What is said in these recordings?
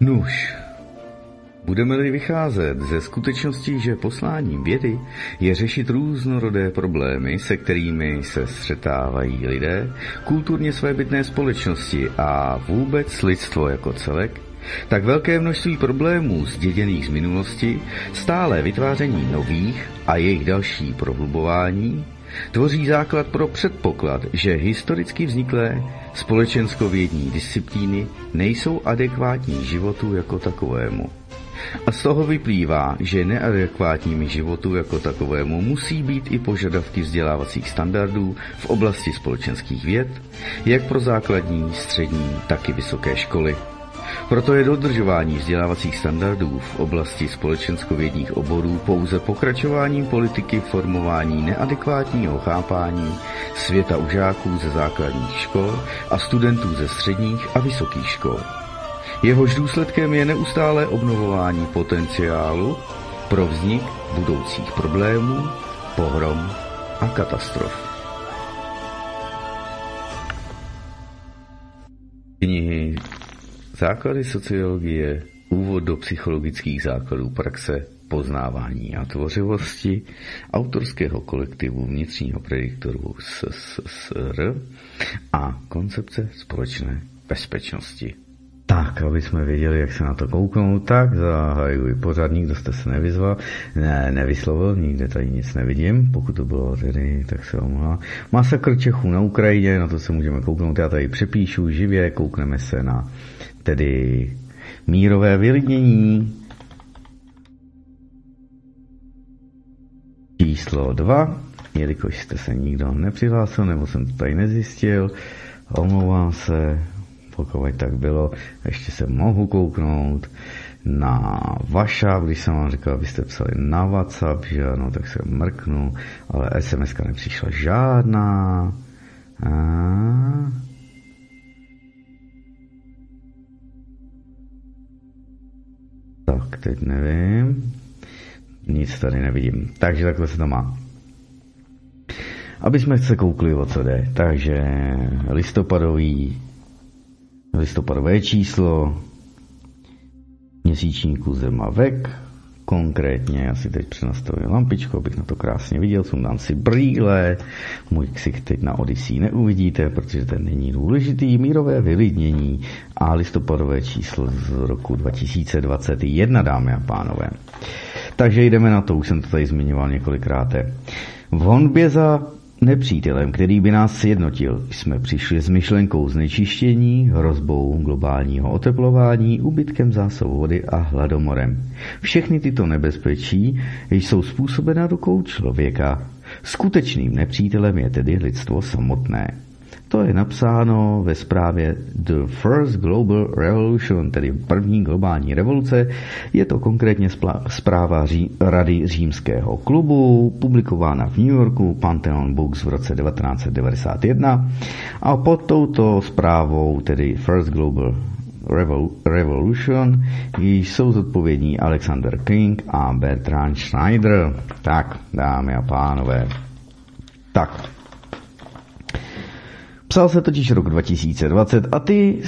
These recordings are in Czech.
Nuž, Budeme-li vycházet ze skutečnosti, že posláním vědy je řešit různorodé problémy, se kterými se střetávají lidé, kulturně svébytné společnosti a vůbec lidstvo jako celek, tak velké množství problémů zděděných z minulosti, stále vytváření nových a jejich další prohlubování, tvoří základ pro předpoklad, že historicky vzniklé společenskovědní disciplíny nejsou adekvátní životu jako takovému. A z toho vyplývá, že neadekvátními životu jako takovému musí být i požadavky vzdělávacích standardů v oblasti společenských věd, jak pro základní, střední, tak i vysoké školy. Proto je dodržování vzdělávacích standardů v oblasti společenskovědních oborů pouze pokračováním politiky formování neadekvátního chápání světa u žáků ze základních škol a studentů ze středních a vysokých škol. Jehož důsledkem je neustále obnovování potenciálu pro vznik budoucích problémů, pohrom a katastrof. Knihy Základy sociologie, úvod do psychologických základů praxe, poznávání a tvořivosti autorského kolektivu vnitřního prediktoru SSR a koncepce společné bezpečnosti. Tak, aby jsme věděli, jak se na to kouknout, tak zahajuji pořád, nikdo jste se nevyzval, ne, nevyslovil, nikde tady nic nevidím, pokud to bylo tedy, tak se omlouvá. Masakr Čechů na Ukrajině, na to se můžeme kouknout, já tady přepíšu živě, koukneme se na tedy mírové vylidnění. Číslo 2, jelikož jste se nikdo nepřihlásil, nebo jsem to tady nezjistil, omlouvám se, pokud tak bylo, ještě se mohu kouknout na vaša, když jsem vám říkal, abyste psali na WhatsApp, že ano, tak se mrknu, ale SMS nepřišla žádná. A... Tak, teď nevím. Nic tady nevidím. Takže takhle se to má. Aby jsme se koukli, o co jde. Takže listopadový listopadové číslo měsíčníku Zema Vek, konkrétně, já si teď přenastavím lampičku, abych na to krásně viděl, sundám si brýle, můj ksich teď na Odyssey neuvidíte, protože ten není důležitý, mírové vylidnění a listopadové číslo z roku 2021, dámy a pánové. Takže jdeme na to, už jsem to tady zmiňoval několikrát. V honbě za nepřítelem, který by nás sjednotil. Jsme přišli s myšlenkou znečištění, hrozbou globálního oteplování, ubytkem zásob vody a hladomorem. Všechny tyto nebezpečí jsou způsobena rukou člověka. Skutečným nepřítelem je tedy lidstvo samotné. To je napsáno ve zprávě The First Global Revolution, tedy první globální revoluce. Je to konkrétně zpráva ří, Rady římského klubu, publikována v New Yorku, Pantheon Books v roce 1991. A pod touto zprávou, tedy First Global Revolution, jsou zodpovědní Alexander King a Bertrand Schneider. Tak, dámy a pánové. Tak, Psal se totiž rok 2020 a ty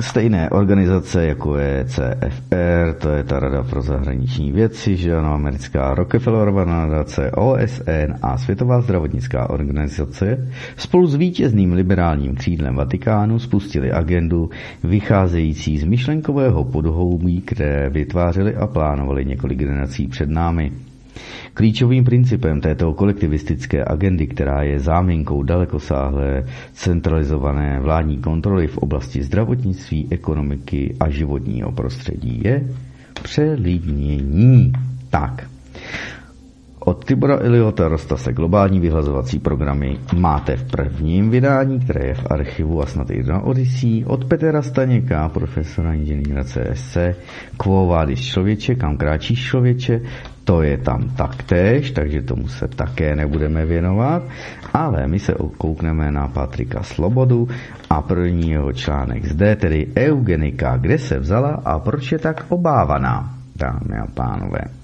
stejné organizace, jako je CFR, to je ta Rada pro zahraniční věci, že ano, americká Rockefellerova nadace, OSN a Světová zdravotnická organizace, spolu s vítězným liberálním křídlem Vatikánu spustili agendu vycházející z myšlenkového podhoubí, které vytvářely a plánovali několik generací před námi. Klíčovým principem této kolektivistické agendy, která je záminkou dalekosáhlé centralizované vládní kontroly v oblasti zdravotnictví, ekonomiky a životního prostředí, je přelidnění. Tak, od Tibora Eliota Rostase globální vyhlazovací programy. Máte v prvním vydání, které je v archivu a snad i na Odyssey, od Petra Staněka, profesora inženýra CSC, Quo Vadis člověče, kam kráčíš člověče, to je tam taktéž, takže tomu se také nebudeme věnovat, ale my se koukneme na Patrika Slobodu a první jeho článek zde, tedy eugenika, kde se vzala a proč je tak obávaná, dámy a pánové.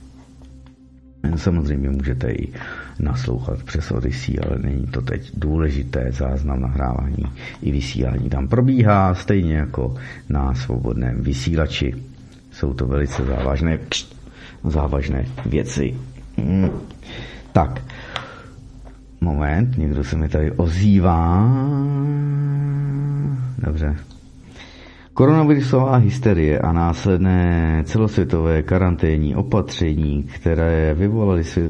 Samozřejmě můžete i naslouchat přes Odyssey, ale není to teď důležité. Záznam nahrávání i vysílání tam probíhá, stejně jako na svobodném vysílači. Jsou to velice závažné, závažné věci. Hmm. Tak, moment, někdo se mi tady ozývá. Dobře, Koronavirusová hysterie a následné celosvětové karanténní opatření, které vyvolaly, eh,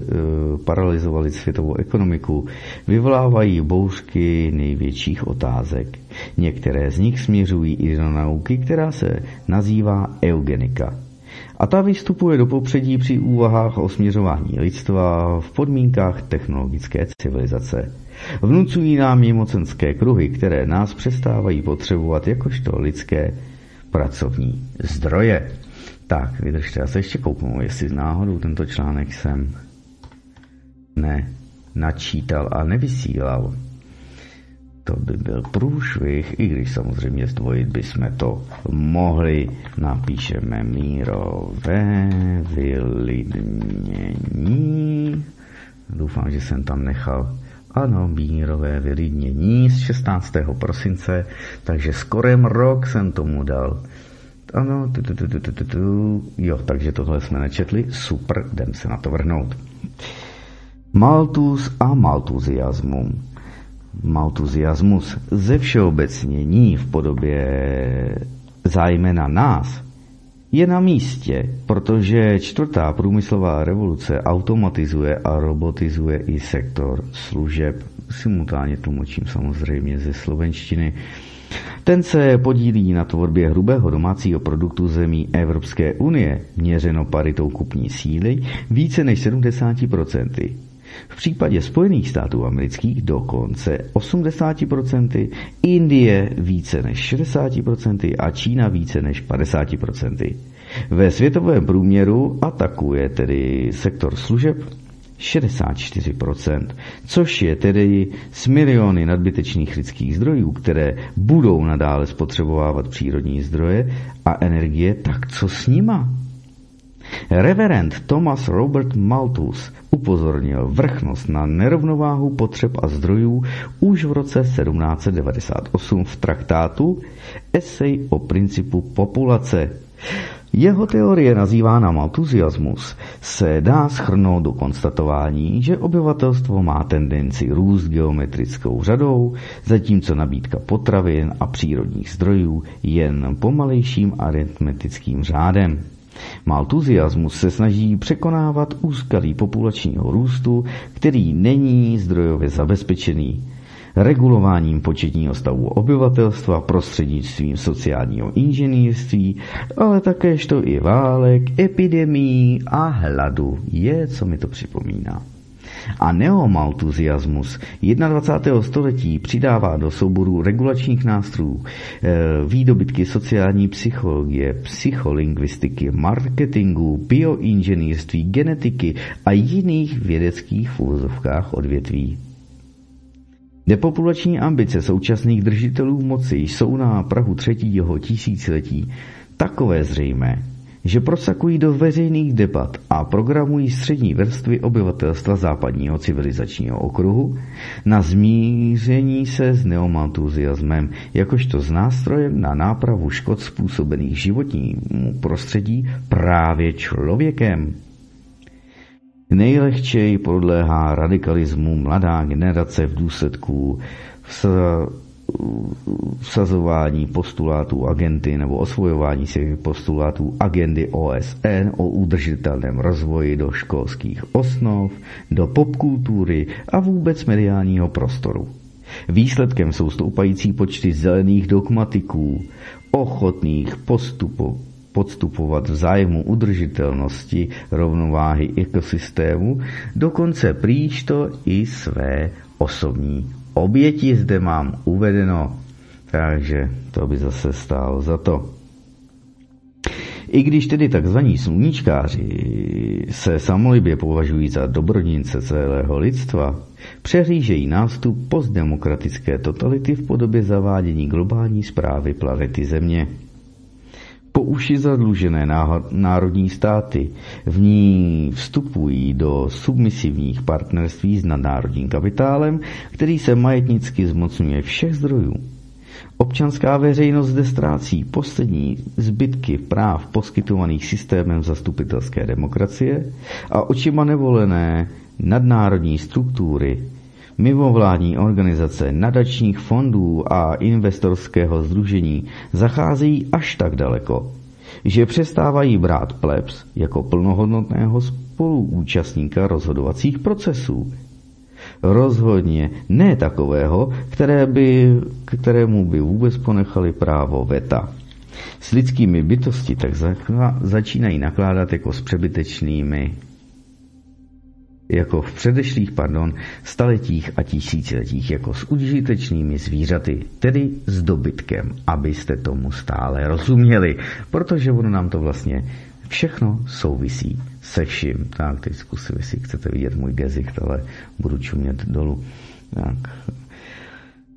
paralizovaly světovou ekonomiku, vyvolávají bouřky největších otázek. Některé z nich směřují i do nauky, která se nazývá eugenika. A ta vystupuje do popředí při úvahách o směřování lidstva v podmínkách technologické civilizace. Vnucují nám je mocenské kruhy, které nás přestávají potřebovat jakožto lidské pracovní zdroje. Tak, vydržte, já se ještě kouknu, jestli náhodou tento článek jsem ne načítal a nevysílal. To by byl průšvih, i když samozřejmě zdvojit bychom to mohli. Napíšeme mírové vylidnění. Doufám, že jsem tam nechal ano, mírové vylidnění z 16. prosince, takže skorém rok jsem tomu dal. Ano, tu, tu, tu, tu, tu, tu, tu. jo, takže tohle jsme nečetli, super, jdem se na to vrhnout. Maltus a maltuziasmum. Maltuziasmus ze všeobecnění v podobě zájmena nás je na místě, protože čtvrtá průmyslová revoluce automatizuje a robotizuje i sektor služeb. Simultánně tlumočím samozřejmě ze slovenštiny. Ten se podílí na tvorbě hrubého domácího produktu zemí Evropské unie, měřeno paritou kupní síly, více než 70%. V případě Spojených států amerických dokonce 80%, Indie více než 60% a Čína více než 50%. Ve světovém průměru atakuje tedy sektor služeb 64%, což je tedy s miliony nadbytečných lidských zdrojů, které budou nadále spotřebovávat přírodní zdroje a energie, tak co s nima? Reverend Thomas Robert Malthus upozornil vrchnost na nerovnováhu potřeb a zdrojů už v roce 1798 v traktátu Essay o principu populace. Jeho teorie nazývána maltuziasmus se dá schrnout do konstatování, že obyvatelstvo má tendenci růst geometrickou řadou, zatímco nabídka potravin a přírodních zdrojů jen pomalejším aritmetickým řádem. Maltuziasmus se snaží překonávat úskalí populačního růstu, který není zdrojově zabezpečený regulováním početního stavu obyvatelstva prostřednictvím sociálního inženýrství, ale také to i válek, epidemí a hladu je, co mi to připomíná. A neomaltuziasmus 21. století přidává do souboru regulačních nástrojů eh, výdobytky sociální psychologie, psycholingvistiky, marketingu, bioinženýrství, genetiky a jiných vědeckých v odvětví. Depopulační ambice současných držitelů moci jsou na Prahu třetího tisíciletí takové zřejmé, že prosakují do veřejných debat a programují střední vrstvy obyvatelstva západního civilizačního okruhu na zmíření se s neomaltuziasmem jakožto s nástrojem na nápravu škod způsobených životnímu prostředí právě člověkem. Nejlehčej podléhá radikalismu mladá generace v důsledku vsazování postulátů agenty nebo osvojování si postulátů agendy OSN o udržitelném rozvoji do školských osnov, do popkultury a vůbec mediálního prostoru. Výsledkem jsou stoupající počty zelených dogmatiků, ochotných postupů podstupovat v zájmu udržitelnosti rovnováhy ekosystému, dokonce prýč to i své osobní oběti zde mám uvedeno, takže to by zase stálo za to. I když tedy takzvaní sluníčkáři se samolibě považují za dobrodince celého lidstva, přehlížejí nástup postdemokratické totality v podobě zavádění globální zprávy planety Země po uši zadlužené národní státy v ní vstupují do submisivních partnerství s nadnárodním kapitálem, který se majetnicky zmocňuje všech zdrojů. Občanská veřejnost zde ztrácí poslední zbytky práv poskytovaných systémem zastupitelské demokracie a očima nevolené nadnárodní struktury, mimovládní organizace, nadačních fondů a investorského združení zacházejí až tak daleko, že přestávají brát plebs jako plnohodnotného spoluúčastníka rozhodovacích procesů. Rozhodně ne takového, které by, kterému by vůbec ponechali právo veta. S lidskými bytosti tak začínají nakládat jako s přebytečnými jako v předešlých pardon, staletích a tisíciletích jako s užitečnými zvířaty, tedy s dobytkem, abyste tomu stále rozuměli, protože ono nám to vlastně všechno souvisí se vším. Tak, teď zkusím, jestli chcete vidět můj gezik, ale budu čumět dolů. Tak.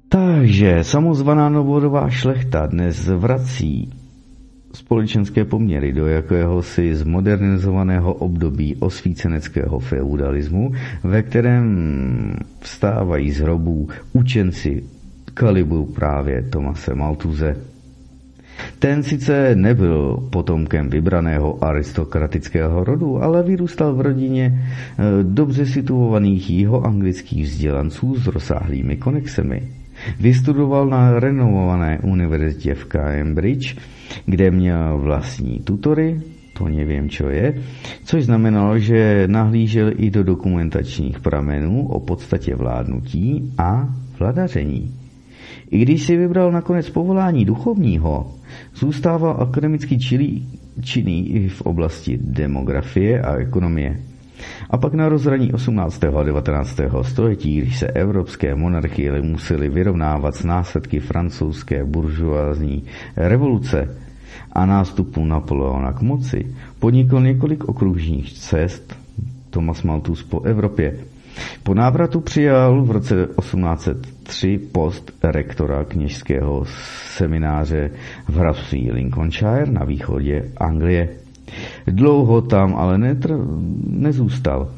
Takže samozvaná novodová šlechta dnes vrací společenské poměry do jakéhosi zmodernizovaného období osvíceneckého feudalismu, ve kterém vstávají z hrobů učenci kalibu právě Tomase Maltuze. Ten sice nebyl potomkem vybraného aristokratického rodu, ale vyrůstal v rodině eh, dobře situovaných jihoanglických vzdělanců s rozsáhlými konexemi. Vystudoval na renovované univerzitě v Cambridge, kde měl vlastní tutory, to nevím, čo je, což znamenalo, že nahlížel i do dokumentačních pramenů o podstatě vládnutí a vladaření. I když si vybral nakonec povolání duchovního, zůstával akademicky činný i v oblasti demografie a ekonomie. A pak na rozhraní 18. a 19. století, když se evropské monarchie musely vyrovnávat s následky francouzské buržoázní revoluce a nástupu Napoleona k moci, podnikl několik okružních cest Thomas Malthus po Evropě. Po návratu přijal v roce 1803 post rektora kněžského semináře v hrabství Lincolnshire na východě Anglie. Dlouho tam ale netr- nezůstal.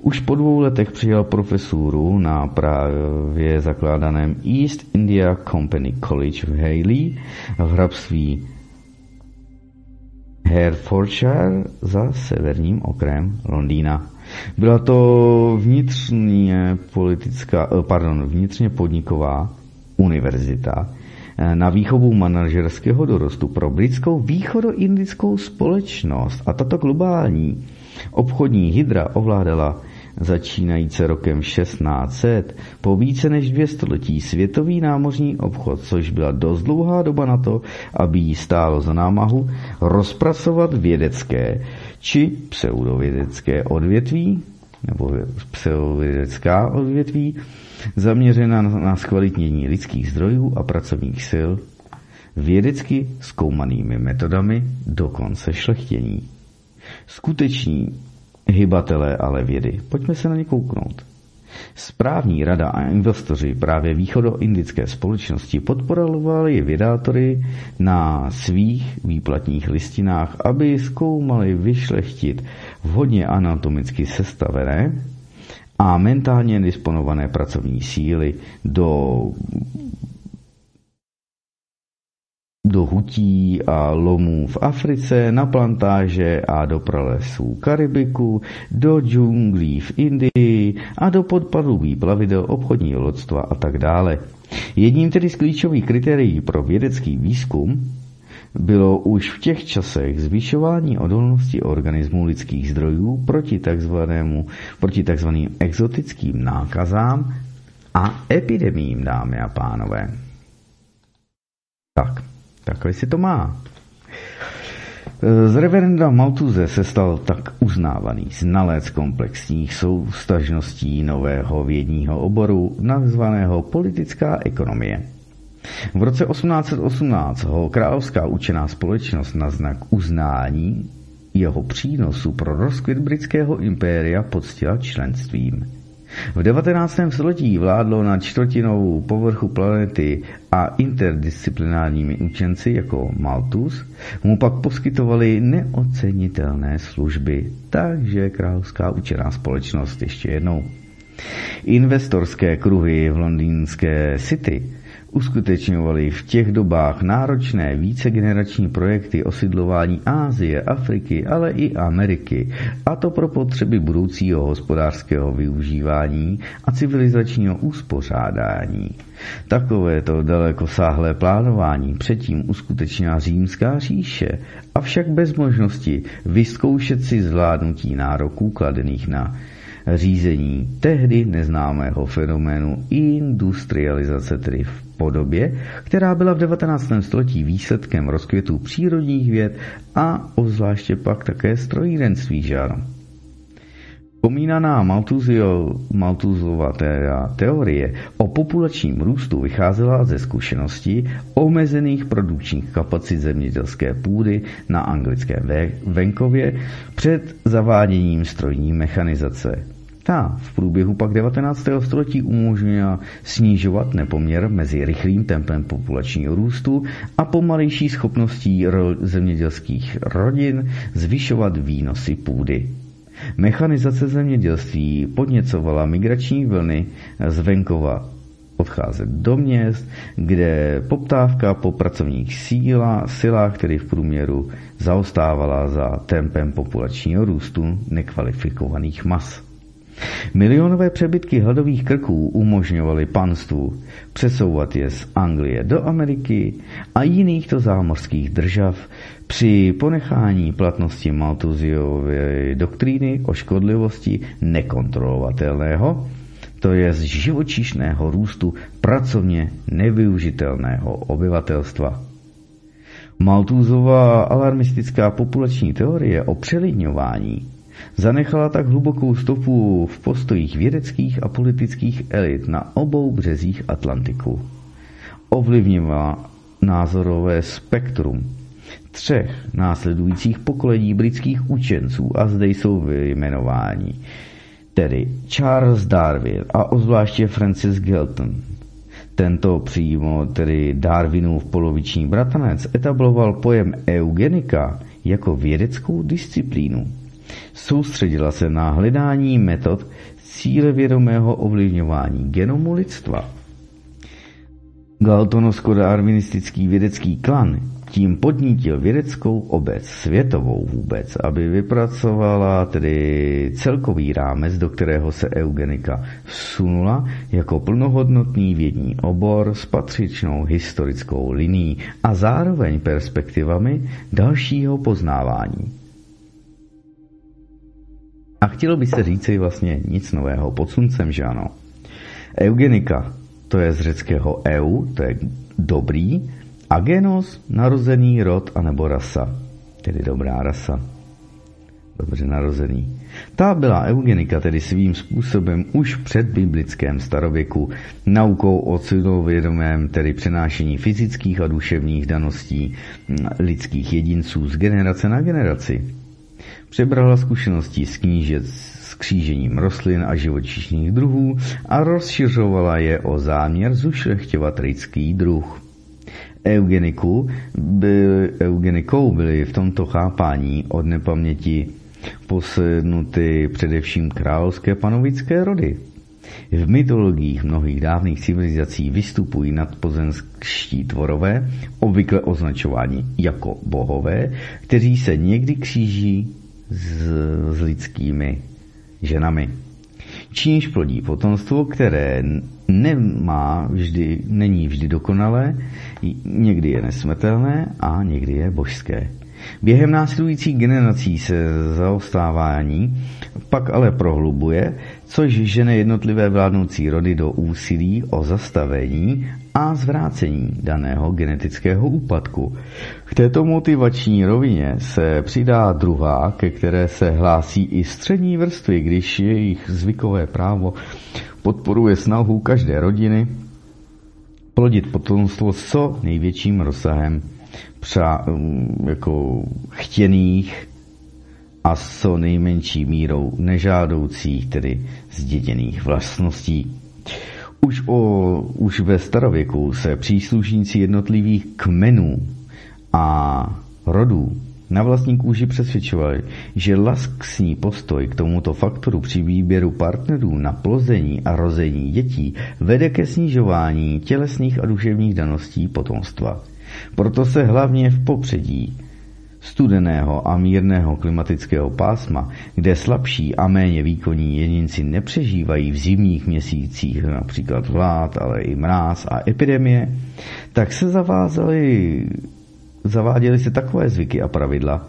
Už po dvou letech přijal profesuru na právě zakládaném East India Company College v Haley v hrabství Hertfordshire za severním okrajem Londýna. Byla to vnitřně politická, eh, pardon, vnitřně podniková univerzita, na výchovu manažerského dorostu pro britskou východoindickou společnost. A tato globální obchodní hydra ovládala začínající rokem 1600 po více než dvě století světový námořní obchod, což byla dost dlouhá doba na to, aby jí stálo za námahu rozpracovat vědecké či pseudovědecké odvětví nebo pseudovědecká odvětví zaměřená na zkvalitnění lidských zdrojů a pracovních sil vědecky zkoumanými metodami dokonce šlechtění. Skuteční hybatelé ale vědy. Pojďme se na ně kouknout. Správní rada a investoři právě východoindické společnosti podporovali vědátory na svých výplatních listinách, aby zkoumali vyšlechtit vhodně anatomicky sestavené a mentálně disponované pracovní síly do do hutí a lomů v Africe, na plantáže a do pralesů Karibiku, do džunglí v Indii a do podpadů plavidel obchodního lodstva a tak dále. Jedním tedy z klíčových kritérií pro vědecký výzkum bylo už v těch časech zvyšování odolnosti organismů lidských zdrojů proti takzvanému, proti takzvaným exotickým nákazám a epidemím, dámy a pánové. Tak, takhle si to má. Z reverenda Maltuze se stal tak uznávaný znalec komplexních soustažností nového vědního oboru nazvaného politická ekonomie. V roce 1818 ho královská učená společnost na znak uznání jeho přínosu pro rozkvět britského impéria poctila členstvím. V 19. století vládlo na čtvrtinou povrchu planety a interdisciplinárními učenci jako Malthus mu pak poskytovali neocenitelné služby, takže královská učená společnost ještě jednou. Investorské kruhy v londýnské City Uskutečňovali v těch dobách náročné vícegenerační projekty osidlování Ázie, Afriky, ale i Ameriky, a to pro potřeby budoucího hospodářského využívání a civilizačního uspořádání. Takovéto dalekosáhlé plánování předtím uskutečnila římská říše, avšak bez možnosti vyzkoušet si zvládnutí nároků kladených na řízení tehdy neznámého fenoménu industrializace, tedy v podobě, která byla v 19. století výsledkem rozkvětu přírodních věd a obzvláště pak také strojírenství žáru. Pomínaná Maltuzova teorie o populačním růstu vycházela ze zkušenosti omezených produkčních kapacit zemědělské půdy na anglické venkově před zaváděním strojní mechanizace. Ta v průběhu pak 19. století umožnila snižovat nepoměr mezi rychlým tempem populačního růstu a pomalejší schopností zemědělských rodin zvyšovat výnosy půdy. Mechanizace zemědělství podněcovala migrační vlny z venkova odcházet do měst, kde poptávka po pracovních síla, silách, které v průměru zaostávala za tempem populačního růstu nekvalifikovaných mas. Milionové přebytky hladových krků umožňovaly panstvu přesouvat je z Anglie do Ameriky a jiných to zámořských držav při ponechání platnosti Malthusiovy doktríny o škodlivosti nekontrolovatelného, to je z živočišného růstu pracovně nevyužitelného obyvatelstva. Malthusová alarmistická populační teorie o přelidňování Zanechala tak hlubokou stopu v postojích vědeckých a politických elit na obou březích Atlantiku. Ovlivňovala názorové spektrum třech následujících pokolení britských učenců a zde jsou vyjmenováni, tedy Charles Darwin a ozvláště Francis Galton. Tento přímo, tedy Darwinův poloviční bratranec, etabloval pojem eugenika jako vědeckou disciplínu. Soustředila se na hledání metod cílevědomého ovlivňování genomu lidstva. Galtonosko-darwinistický vědecký klan tím podnítil vědeckou obec, světovou vůbec, aby vypracovala tedy celkový rámec, do kterého se eugenika vsunula jako plnohodnotný vědní obor s patřičnou historickou linií a zároveň perspektivami dalšího poznávání. A chtělo by se říci vlastně nic nového pod sluncem, že ano. Eugenika, to je z řeckého eu, to je dobrý, a genos, narozený rod anebo rasa, tedy dobrá rasa. Dobře narozený. Ta byla eugenika tedy svým způsobem už před biblickém starověku naukou o cilovědomém, tedy přenášení fyzických a duševních daností lidských jedinců z generace na generaci. Přebrala zkušenosti z knížec s křížením rostlin a živočišných druhů a rozšiřovala je o záměr zušlechťovat lidský druh. Eugeniku byl, eugenikou byly v tomto chápání od nepaměti posednuty především královské panovické rody. V mytologiích mnohých dávných civilizací vystupují nadpozemskští tvorové, obvykle označováni jako bohové, kteří se někdy kříží s, s lidskými ženami. Čímž plodí potomstvo, které nemá vždy, není vždy dokonalé, někdy je nesmrtelné a někdy je božské. Během následujících generací se zaostávání pak ale prohlubuje, což žene jednotlivé vládnoucí rody do úsilí o zastavení a zvrácení daného genetického úpadku. K této motivační rovině se přidá druhá, ke které se hlásí i střední vrstvy, když jejich zvykové právo podporuje snahu každé rodiny plodit potomstvo s co největším rozsahem přa, jako chtěných a s co nejmenší mírou nežádoucích, tedy zděděných vlastností. Už, o, už ve starověku se příslušníci jednotlivých kmenů a rodů na vlastní kůži přesvědčovali, že laskní postoj k tomuto faktoru při výběru partnerů na plození a rození dětí vede ke snižování tělesných a duševních daností potomstva. Proto se hlavně v popředí studeného a mírného klimatického pásma, kde slabší a méně výkonní jedinci nepřežívají v zimních měsících, například vlád, ale i mráz a epidemie, tak se zavázali, zaváděly se takové zvyky a pravidla,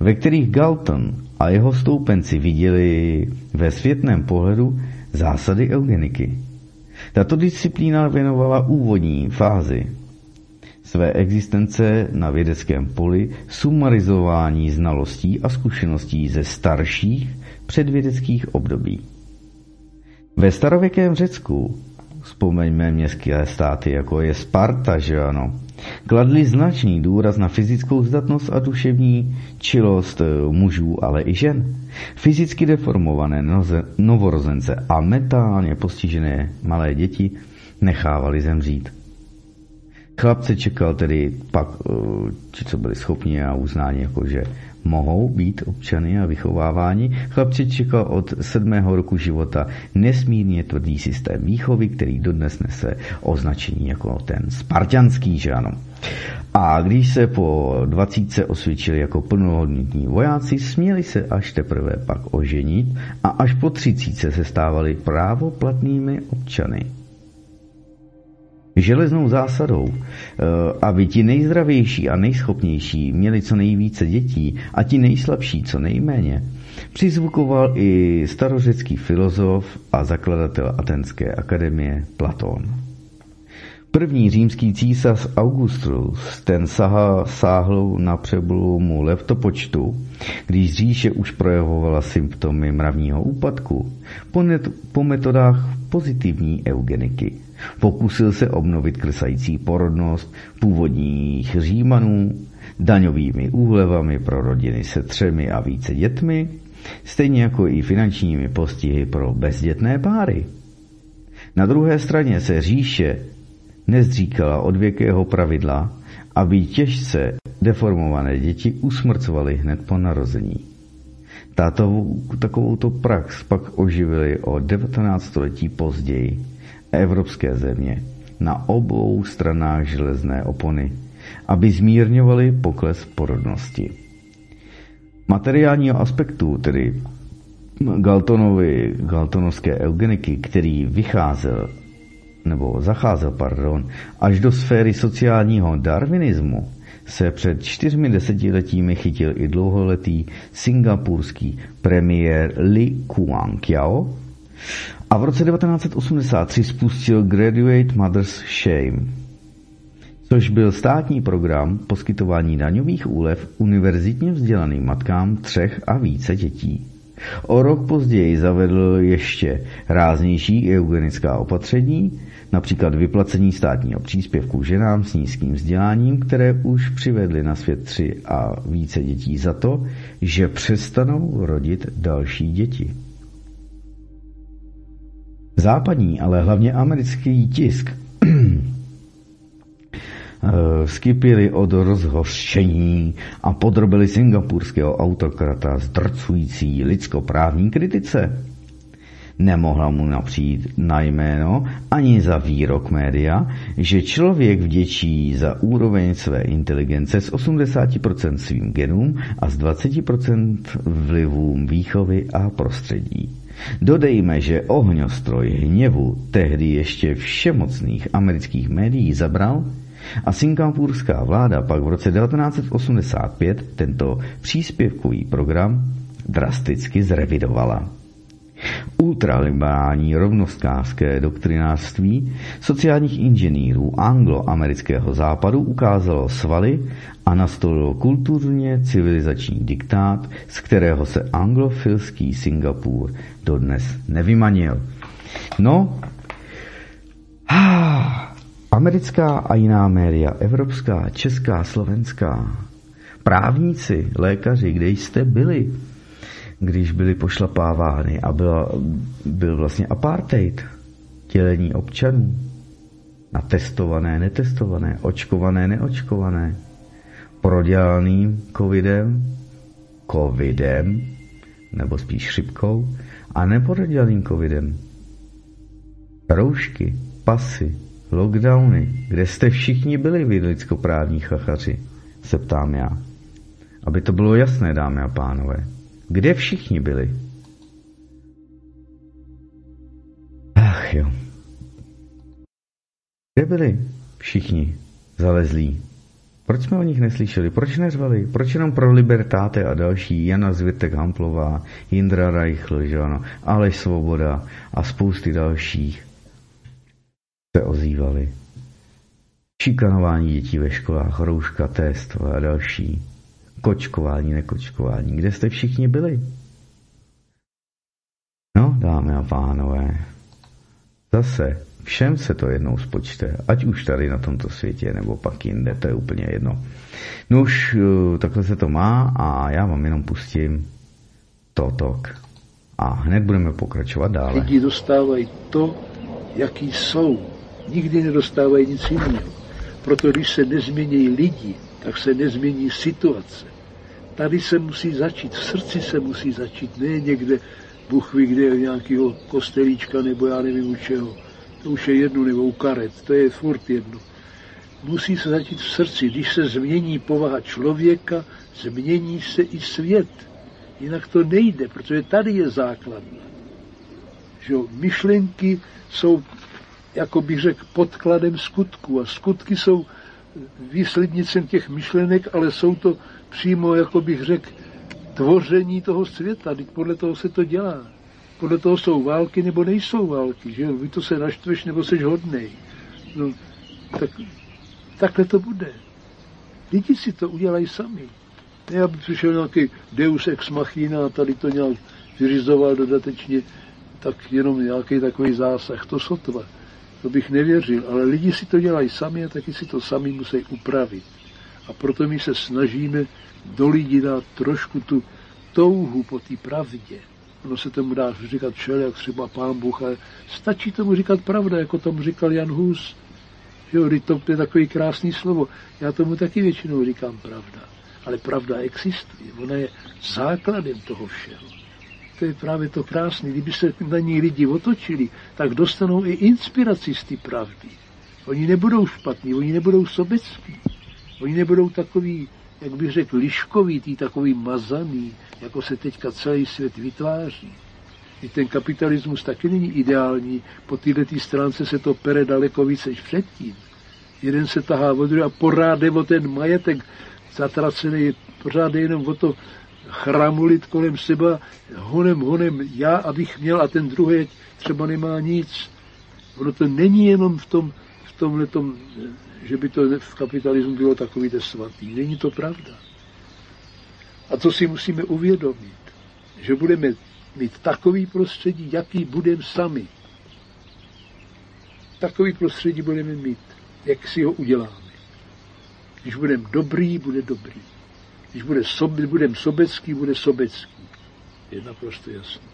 ve kterých Galton a jeho stoupenci viděli ve světném pohledu zásady eugeniky. Tato disciplína věnovala úvodní fázi své existence na vědeckém poli sumarizování znalostí a zkušeností ze starších předvědeckých období. Ve starověkém Řecku, vzpomeňme městské státy, jako je Sparta, že ano, kladli značný důraz na fyzickou zdatnost a duševní čilost mužů, ale i žen. Fyzicky deformované novorozence a mentálně postižené malé děti nechávali zemřít. Chlapce čekal tedy pak, eh, ti, co byli schopni a uznáni, jako že mohou být občany a vychováváni. Chlapce čekal od sedmého roku života nesmírně tvrdý systém výchovy, který dodnes nese označení jako ten spartianský, že ano. A když se po dvacítce osvědčili jako plnohodnotní vojáci, směli se až teprve pak oženit a až po třicíce se stávali právoplatnými občany železnou zásadou, eh, aby ti nejzdravější a nejschopnější měli co nejvíce dětí a ti nejslabší co nejméně, přizvukoval i starořecký filozof a zakladatel Atenské akademie Platón. První římský císař Augustus, ten sahá, sáhl na přelomu letopočtu, když říše už projevovala symptomy mravního úpadku, po, net, po metodách pozitivní eugeniky. Pokusil se obnovit klesající porodnost původních římanů, daňovými úlevami pro rodiny se třemi a více dětmi, stejně jako i finančními postihy pro bezdětné páry. Na druhé straně se říše nezdříkala od věkého pravidla, aby těžce deformované děti usmrcovaly hned po narození. Tato, takovouto prax pak oživili o 19 století později evropské země na obou stranách železné opony, aby zmírňovali pokles porodnosti. Materiálního aspektu, tedy Galtonovi, Galtonovské eugeniky, který vycházel nebo zacházel, pardon, až do sféry sociálního darwinismu, se před čtyřmi desetiletími chytil i dlouholetý singapurský premiér Li Kuan-kiao a v roce 1983 spustil Graduate Mother's Shame, což byl státní program poskytování daňových úlev univerzitně vzdělaným matkám třech a více dětí. O rok později zavedl ještě ráznější eugenická opatření, například vyplacení státního příspěvku ženám s nízkým vzděláním, které už přivedly na svět tři a více dětí za to, že přestanou rodit další děti. Západní, ale hlavně americký tisk skypili od rozhořčení a podrobili singapurského autokrata zdrcující lidskoprávní kritice. Nemohla mu napřijít na jméno ani za výrok média, že člověk vděčí za úroveň své inteligence s 80% svým genům a s 20% vlivům výchovy a prostředí. Dodejme, že ohňostroj hněvu tehdy ještě všemocných amerických médií zabral a singapurská vláda pak v roce 1985 tento příspěvkový program drasticky zrevidovala. Ultraliberální rovnostkářské doktrinářství sociálních inženýrů angloamerického západu ukázalo svaly a nastolilo kulturně civilizační diktát, z kterého se anglofilský Singapur dodnes nevymanil. No, americká a jiná média, evropská, česká, slovenská, právníci, lékaři, kde jste byli? Když byly pošlapávány a byla, byl vlastně apartheid, dělení občanů na testované, netestované, očkované, neočkované. prodělaným covidem, covidem, nebo spíš chřipkou, a neprodělaným covidem. Roušky, pasy, lockdowny, kde jste všichni byli vy lidskoprávní chachaři, se ptám já. Aby to bylo jasné, dámy a pánové. Kde všichni byli? Ach jo. Kde byli všichni zalezlí? Proč jsme o nich neslyšeli? Proč neřvali? Proč jenom pro Libertáte a další, Jana Zvitek Hamplová, Jindra Reichl, že ano, Aleš Svoboda a spousty dalších se ozývali. Šikanování dětí ve školách, rouška, test a další. Kočkování, nekočkování. Kde jste všichni byli? No, dámy a pánové, zase všem se to jednou spočte, ať už tady na tomto světě, nebo pak jinde, to je úplně jedno. No už eh, takhle se to má a já vám jenom pustím totok. A hned budeme pokračovat dále. Lidi dostávají to, jaký jsou. Nikdy nedostávají nic jiného. Proto když se nezmění lidi, tak se nezmění situace. Tady se musí začít, v srdci se musí začít, ne někde, Bůh ví, kde nějakého kostelíčka nebo já nevím u čeho. To už je jedno, nebo u karet, to je furt jedno. Musí se začít v srdci. Když se změní povaha člověka, změní se i svět. Jinak to nejde, protože tady je základna. Že myšlenky jsou, jako bych řekl, podkladem skutku a skutky jsou výslednicem těch myšlenek, ale jsou to přímo, jako bych řekl, tvoření toho světa. Teď podle toho se to dělá. Podle toho jsou války nebo nejsou války, že? Vy to se naštveš nebo seš hodnej. No, tak, takhle to bude. Lidi si to udělají sami. Ne, aby přišel nějaký deus ex machina a tady to nějak vyřizoval dodatečně, tak jenom nějaký takový zásah. To sotva. To bych nevěřil. Ale lidi si to dělají sami a taky si to sami musí upravit. A proto my se snažíme do lidí dát trošku tu touhu po té pravdě. Ono se tomu dá říkat všelijak, třeba pán Bůh, ale stačí tomu říkat pravda, jako tomu říkal Jan Hus. Jo, to je takový krásný slovo. Já tomu taky většinou říkám pravda. Ale pravda existuje. Ona je základem toho všeho. To je právě to krásné. Kdyby se na ní lidi otočili, tak dostanou i inspiraci z té pravdy. Oni nebudou špatní, oni nebudou sobecký. Oni nebudou takový, jak bych řekl, liškovitý, takový mazaný, jako se teďka celý svět vytváří. I ten kapitalismus taky není ideální. Po této stránce se to pere daleko více než předtím. Jeden se tahá o druhý a pořád jde o ten majetek zatracený, pořád jenom o to chramulit kolem seba, honem, honem, já, abych měl a ten druhý třeba nemá nic. Ono to není jenom v tom, v tomhle tom, že by to v kapitalismu bylo takový svatý. Není to pravda. A to si musíme uvědomit, že budeme mít takový prostředí, jaký budeme sami. Takový prostředí budeme mít, jak si ho uděláme. Když budeme dobrý, bude dobrý. Když bude sobe, budeme sobecký, bude sobecký. Je naprosto jasné.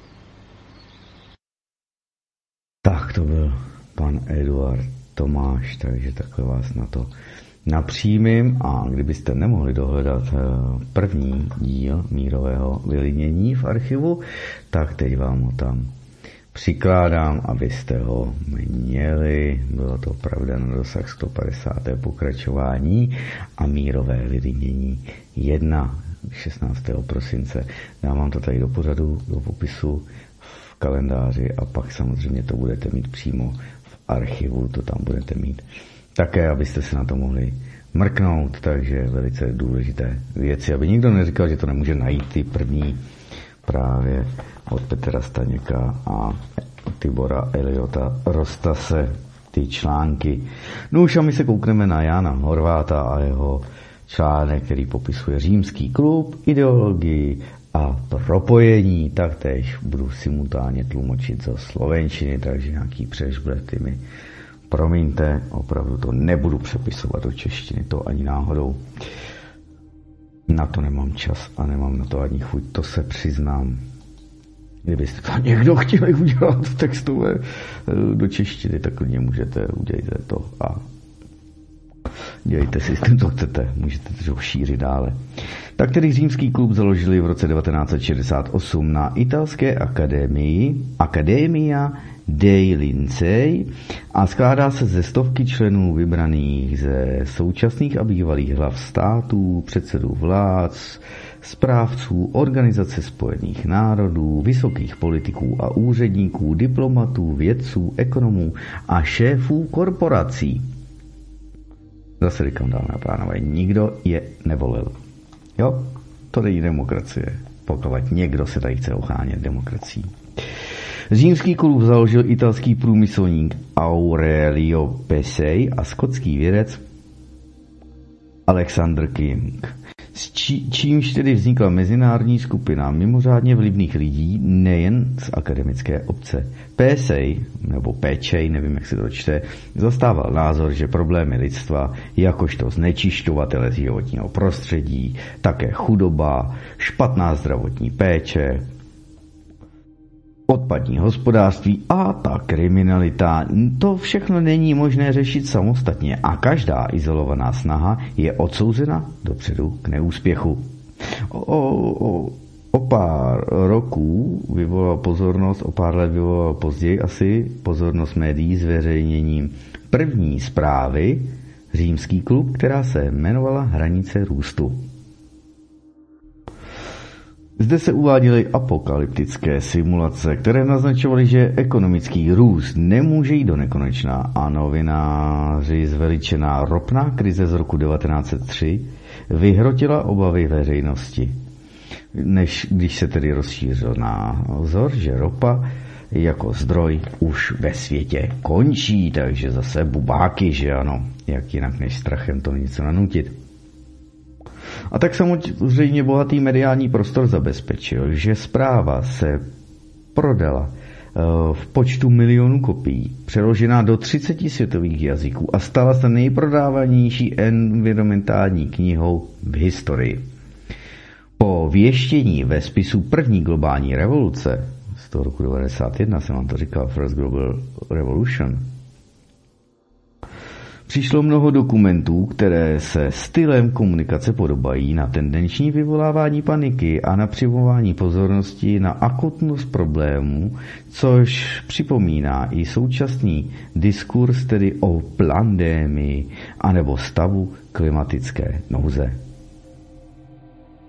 Tak to byl pan Eduard Tomáš, takže takhle vás na to napřímím a kdybyste nemohli dohledat eh, první díl mírového vylidnění v archivu, tak teď vám ho tam přikládám, abyste ho měli. Bylo to pravda na dosah 150. pokračování a mírové vylidnění 1. 16. prosince. Dám vám to tady do pořadu, do popisu v kalendáři a pak samozřejmě to budete mít přímo archivu, to tam budete mít také, abyste se na to mohli mrknout, takže velice důležité věci, aby nikdo neříkal, že to nemůže najít ty první právě od Petra Staněka a Tibora Eliota Rostase ty články. No už a my se koukneme na Jana Horváta a jeho článek, který popisuje římský klub, ideologii a propojení, taktéž budu simultánně tlumočit zo slovenčiny, takže nějaký přežblety mi Promiňte, opravdu to nebudu přepisovat do češtiny, to ani náhodou. Na to nemám čas a nemám na to ani chuť, to se přiznám. Kdybyste to někdo chtěli udělat v textové eh, do češtiny, tak klidně můžete, udělat to. A Dělejte si to, co chcete, můžete to šířit dále. Tak tedy římský klub založili v roce 1968 na italské akademii Academia dei Lincei a skládá se ze stovky členů vybraných ze současných a bývalých hlav států, předsedů vlád, správců Organizace spojených národů, vysokých politiků a úředníků, diplomatů, vědců, ekonomů a šéfů korporací. Zase říkám, dámy a pánové, nikdo je nevolil. Jo, to není demokracie, pokud někdo se tady chce ochánět demokracií. Římský klub založil italský průmyslník Aurelio Pesej a skotský vědec Alexander King. S či, čímž tedy vznikla mezinárodní skupina mimořádně vlivných lidí nejen z akademické obce. Pesej, nebo Pečej, nevím, jak se to čte, zastával názor, že problémy lidstva, jakožto znečišťovatele životního prostředí, také chudoba, špatná zdravotní péče, odpadní hospodářství a ta kriminalita. To všechno není možné řešit samostatně a každá izolovaná snaha je odsouzena dopředu k neúspěchu. O, o, o pár roků vyvolal pozornost, o pár let vyvolal později asi pozornost médií zveřejněním první zprávy Římský klub, která se jmenovala Hranice růstu. Zde se uváděly apokalyptické simulace, které naznačovaly, že ekonomický růst nemůže jít do nekonečna a novináři zveličená ropná krize z roku 1903 vyhrotila obavy veřejnosti. Než když se tedy rozšířil názor, že ropa jako zdroj už ve světě končí, takže zase bubáky, že ano, jak jinak než strachem to něco nanutit. A tak samozřejmě bohatý mediální prostor zabezpečil, že zpráva se prodala eh, v počtu milionů kopií, přeložená do 30 světových jazyků a stala se nejprodávanější environmentální knihou v historii. Po věštění ve spisu první globální revoluce z toho roku 1991 jsem vám to říkal, First Global Revolution, Přišlo mnoho dokumentů, které se stylem komunikace podobají na tendenční vyvolávání paniky a na přivolání pozornosti na akutnost problémů, což připomíná i současný diskurs tedy o pandémii anebo stavu klimatické nouze.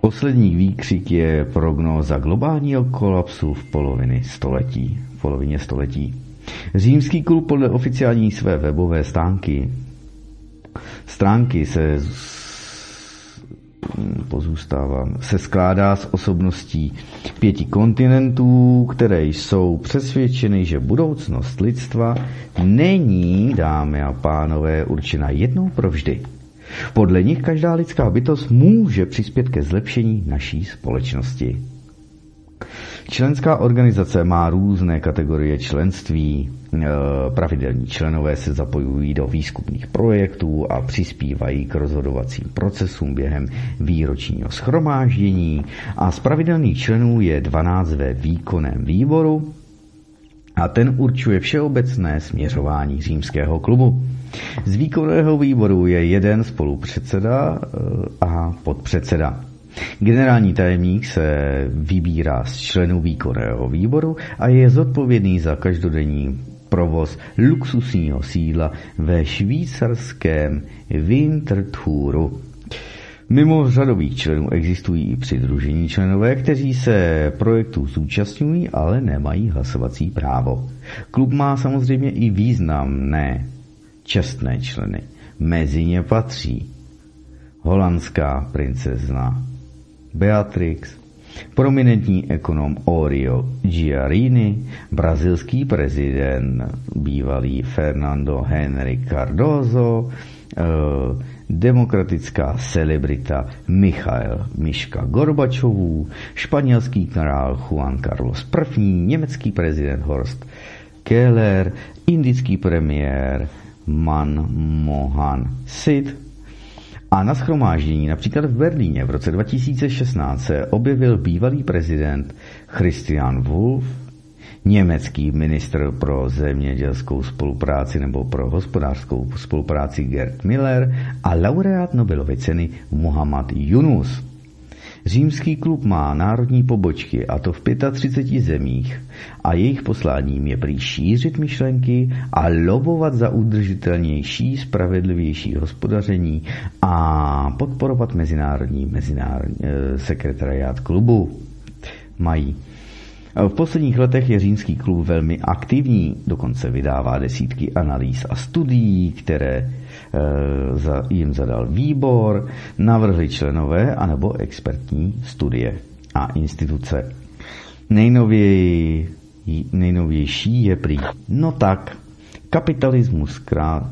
Poslední výkřik je prognóza globálního kolapsu v polovině století. V polovině století. Římský klub podle oficiální své webové stánky stránky se pozůstává, se skládá z osobností pěti kontinentů, které jsou přesvědčeny, že budoucnost lidstva není, dámy a pánové, určena jednou provždy. Podle nich každá lidská bytost může přispět ke zlepšení naší společnosti. Členská organizace má různé kategorie členství. E, pravidelní členové se zapojují do výzkumných projektů a přispívají k rozhodovacím procesům během výročního schromáždění a z pravidelných členů je 12 ve výkonném výboru a ten určuje všeobecné směřování římského klubu. Z výkonného výboru je jeden spolupředseda e, a podpředseda. Generální tajemník se vybírá z členů výkonného výboru a je zodpovědný za každodenní provoz luxusního sídla ve švýcarském Winterthuru. Mimo řadových členů existují i přidružení členové, kteří se projektu zúčastňují, ale nemají hlasovací právo. Klub má samozřejmě i významné čestné členy. Mezi ně patří holandská princezna Beatrix, prominentní ekonom Orio Giarini, brazilský prezident, bývalý Fernando Henry Cardozo, eh, demokratická celebrita Michael Miška Gorbačovů, španělský král Juan Carlos I., německý prezident Horst Keller, indický premiér Manmohan Sid, a na schromáždění například v Berlíně v roce 2016 se objevil bývalý prezident Christian Wolff, německý ministr pro zemědělskou spolupráci nebo pro hospodářskou spolupráci Gerd Miller a laureát Nobelovy ceny Muhammad Yunus. Římský klub má národní pobočky, a to v 35 zemích, a jejich posláním je prý šířit myšlenky a lobovat za udržitelnější, spravedlivější hospodaření a podporovat mezinárodní, mezinárodní eh, sekretariát klubu. Mají v posledních letech je římský klub velmi aktivní, dokonce vydává desítky analýz a studií, které Eh, jim zadal výbor, navrhli členové anebo expertní studie a instituce. Nejnověji, nejnovější je prý. No tak, kapitalismus, krát,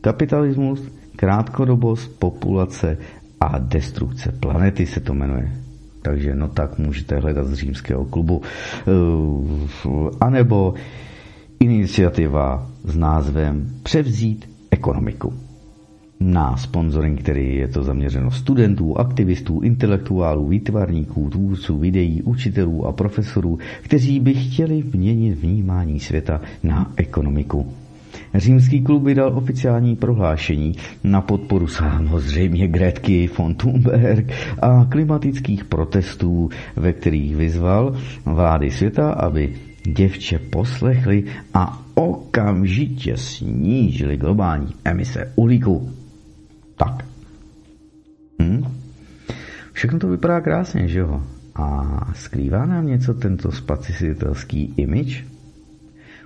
kapitalismus, krátkodobost, populace a destrukce planety se to jmenuje. Takže no tak můžete hledat z římského klubu. Uh, anebo iniciativa s názvem Převzít ekonomiku na sponsoring, který je to zaměřeno studentů, aktivistů, intelektuálů, výtvarníků, tvůrců, videí, učitelů a profesorů, kteří by chtěli měnit vnímání světa na ekonomiku. Římský klub vydal oficiální prohlášení na podporu samozřejmě Gretky von Thunberg a klimatických protestů, ve kterých vyzval vlády světa, aby děvče poslechli a okamžitě snížili globální emise uhlíku. Tak. Hm? Všechno to vypadá krásně, že jo? A skrývá nám něco tento spacitelský image?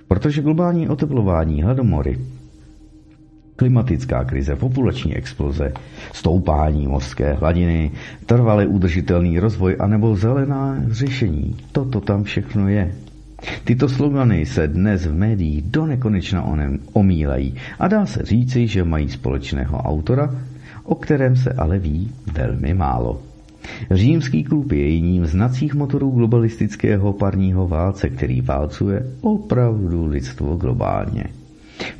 Protože globální oteplování, hladomory, klimatická krize, populační exploze, stoupání mořské hladiny, trvalé udržitelný rozvoj anebo zelená řešení. Toto tam všechno je. Tyto slogany se dnes v médiích do nekonečna onem omílají a dá se říci, že mají společného autora, o kterém se ale ví velmi málo. Římský klub je jedním z nacích motorů globalistického parního válce, který válcuje opravdu lidstvo globálně.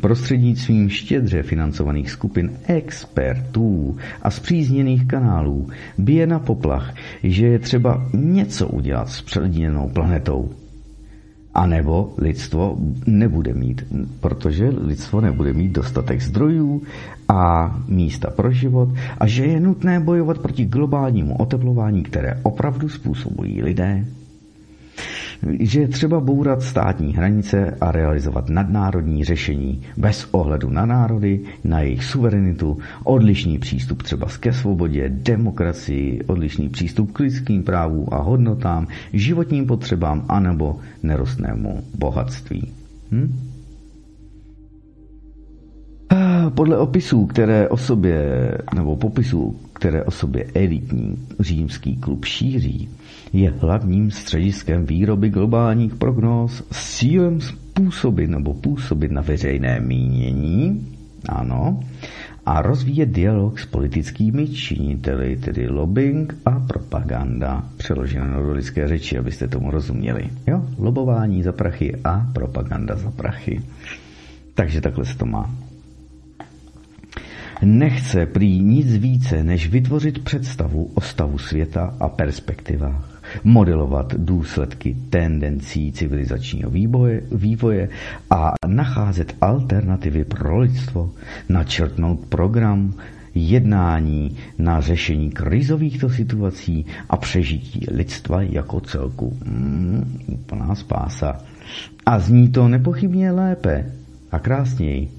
Prostřednictvím štědře financovaných skupin expertů a zpřízněných kanálů bije na poplach, že je třeba něco udělat s předněnou planetou, a nebo lidstvo nebude mít, protože lidstvo nebude mít dostatek zdrojů a místa pro život a že je nutné bojovat proti globálnímu oteplování, které opravdu způsobují lidé že je třeba bourat státní hranice a realizovat nadnárodní řešení bez ohledu na národy, na jejich suverenitu, odlišný přístup třeba ke svobodě, demokracii, odlišný přístup k lidským právům a hodnotám, životním potřebám anebo nerostnému bohatství. Hm? Podle opisů, které o sobě, nebo popisů, které o sobě elitní římský klub šíří, je hlavním střediskem výroby globálních prognóz s cílem způsobit nebo působit na veřejné mínění, ano, a rozvíjet dialog s politickými činiteli, tedy lobbying a propaganda, přeloženo do lidské řeči, abyste tomu rozuměli. Jo? Lobování za prachy a propaganda za prachy. Takže takhle se to má. Nechce prý nic více, než vytvořit představu o stavu světa a perspektivách modelovat důsledky tendencí civilizačního výboje, vývoje a nacházet alternativy pro lidstvo, načrtnout program jednání na řešení krizovýchto situací a přežití lidstva jako celku. Mm, úplná spása. A zní to nepochybně lépe a krásněji,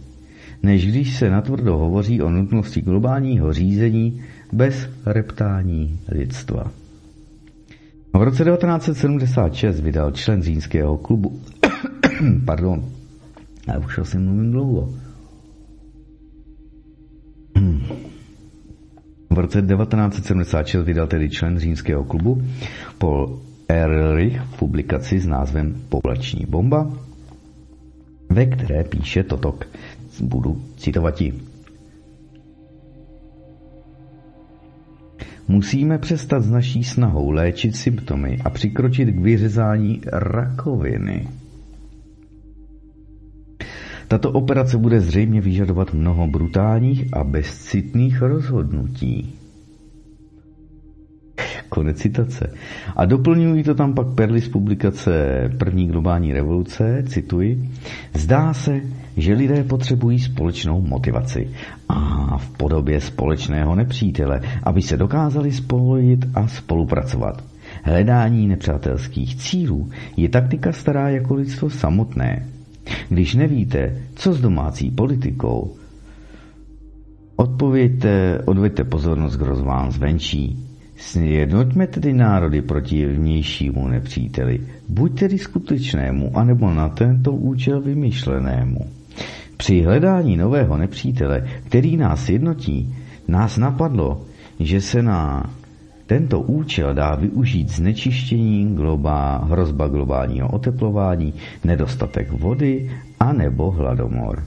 než když se natvrdo hovoří o nutnosti globálního řízení bez reptání lidstva. V roce 1976 vydal člen římského klubu, pardon, já už asi mluvím dlouho. V roce 1976 vydal tedy člen římského klubu Paul Ehrlich publikaci s názvem Populační bomba, ve které píše toto, budu citovat Musíme přestat s naší snahou léčit symptomy a přikročit k vyřezání rakoviny. Tato operace bude zřejmě vyžadovat mnoho brutálních a bezcitných rozhodnutí. Konec citace. A doplňují to tam pak perly z publikace První globální revoluce, cituji, zdá se, že lidé potřebují společnou motivaci a v podobě společného nepřítele, aby se dokázali spojit a spolupracovat. Hledání nepřátelských cílů je taktika stará jako lidstvo samotné. Když nevíte, co s domácí politikou, odpověďte, odveďte pozornost k rozván zvenčí. Sjednoťme tedy národy proti vnějšímu nepříteli, buď tedy skutečnému, anebo na tento účel vymyšlenému. Při hledání nového nepřítele, který nás jednotí, nás napadlo, že se na tento účel dá využít znečištění, globá, hrozba globálního oteplování, nedostatek vody a nebo hladomor.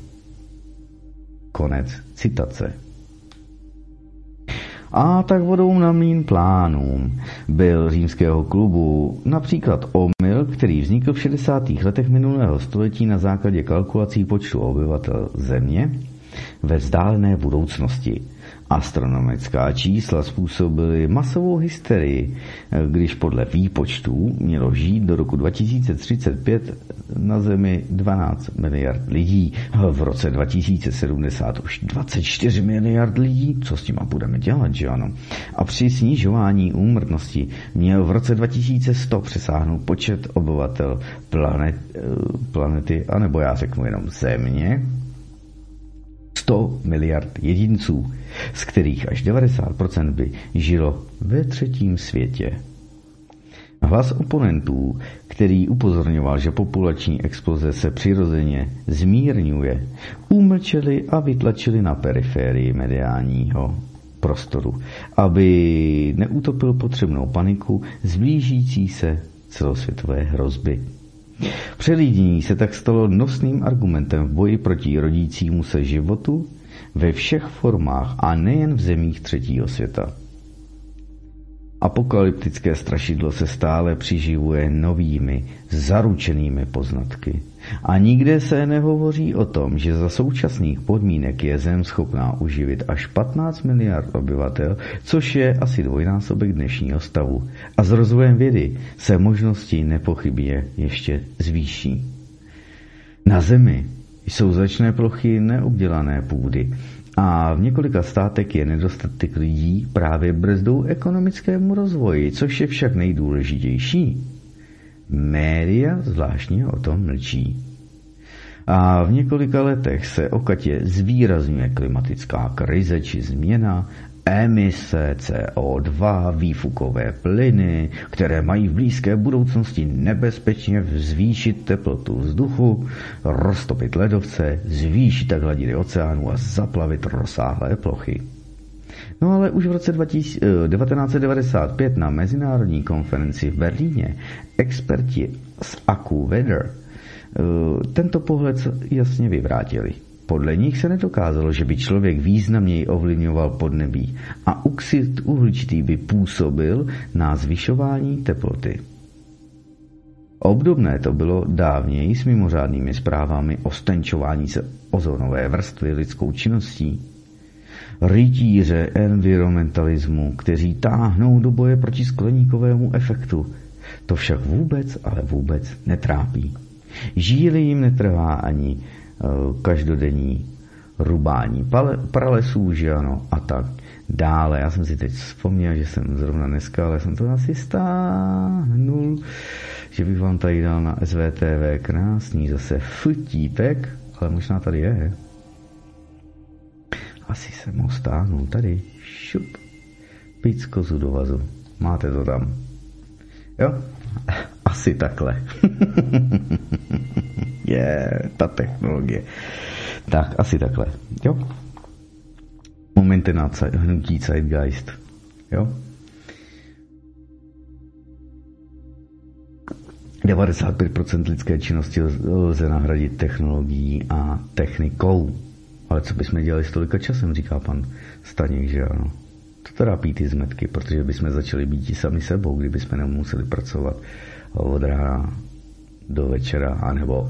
Konec citace. A tak vodou na mlín plánům byl římského klubu například omyl, který vznikl v 60. letech minulého století na základě kalkulací počtu obyvatel země ve vzdálené budoucnosti – Astronomická čísla způsobily masovou hysterii, když podle výpočtů mělo žít do roku 2035 na Zemi 12 miliard lidí. V roce 2070 už 24 miliard lidí. Co s tím budeme dělat, že ano? A při snižování úmrtnosti měl v roce 2100 přesáhnout počet obyvatel planet, eh, planety, anebo já řeknu jenom Země, 100 miliard jedinců, z kterých až 90% by žilo ve třetím světě. Hlas oponentů, který upozorňoval, že populační exploze se přirozeně zmírňuje, umlčeli a vytlačili na periférii mediálního prostoru, aby neutopil potřebnou paniku zblížící se celosvětové hrozby. Přelídění se tak stalo nosným argumentem v boji proti rodícímu se životu ve všech formách a nejen v zemích třetího světa. Apokalyptické strašidlo se stále přiživuje novými, zaručenými poznatky. A nikde se nehovoří o tom, že za současných podmínek je Zem schopná uživit až 15 miliard obyvatel, což je asi dvojnásobek dnešního stavu. A s rozvojem vědy se možnosti nepochybně ještě zvýší. Na Zemi jsou začné plochy neobdělané půdy a v několika státech je nedostatek lidí právě brzdou ekonomickému rozvoji, což je však nejdůležitější. Média zvláštně o tom mlčí. A v několika letech se okatě zvýrazňuje klimatická krize či změna emise CO2, výfukové plyny, které mají v blízké budoucnosti nebezpečně zvýšit teplotu vzduchu, roztopit ledovce, zvýšit tak hladiny oceánu a zaplavit rozsáhlé plochy. No ale už v roce 1995 na mezinárodní konferenci v Berlíně experti z AccuWeather eh, tento pohled jasně vyvrátili. Podle nich se nedokázalo, že by člověk významněji ovlivňoval podnebí a oxid uhličitý by působil na zvyšování teploty. Obdobné to bylo dávněji s mimořádnými zprávami o stenčování se ozonové vrstvy lidskou činností. Rytíře environmentalismu, kteří táhnou do boje proti skleníkovému efektu, to však vůbec, ale vůbec netrápí. Žíli jim netrvá ani každodenní rubání pralesů, že ano, a tak dále. Já jsem si teď vzpomněl, že jsem zrovna dneska, ale jsem to asi stáhnul, že bych vám tady dal na SVTV krásný zase futípek, ale možná tady je. Asi jsem ho stáhnul tady. Šup. Píc kozu do vazu. Máte to tam. Jo? Asi takhle. je ta technologie. Tak, asi takhle. Jo? Momenty na hnutí Zeitgeist. Jo? 95% lidské činnosti lze nahradit technologií a technikou. Ale co bychom dělali s tolika časem, říká pan Staněk, že ano. To trápí ty zmetky, protože bychom začali být sami sebou, kdyby jsme nemuseli pracovat od rána do večera, anebo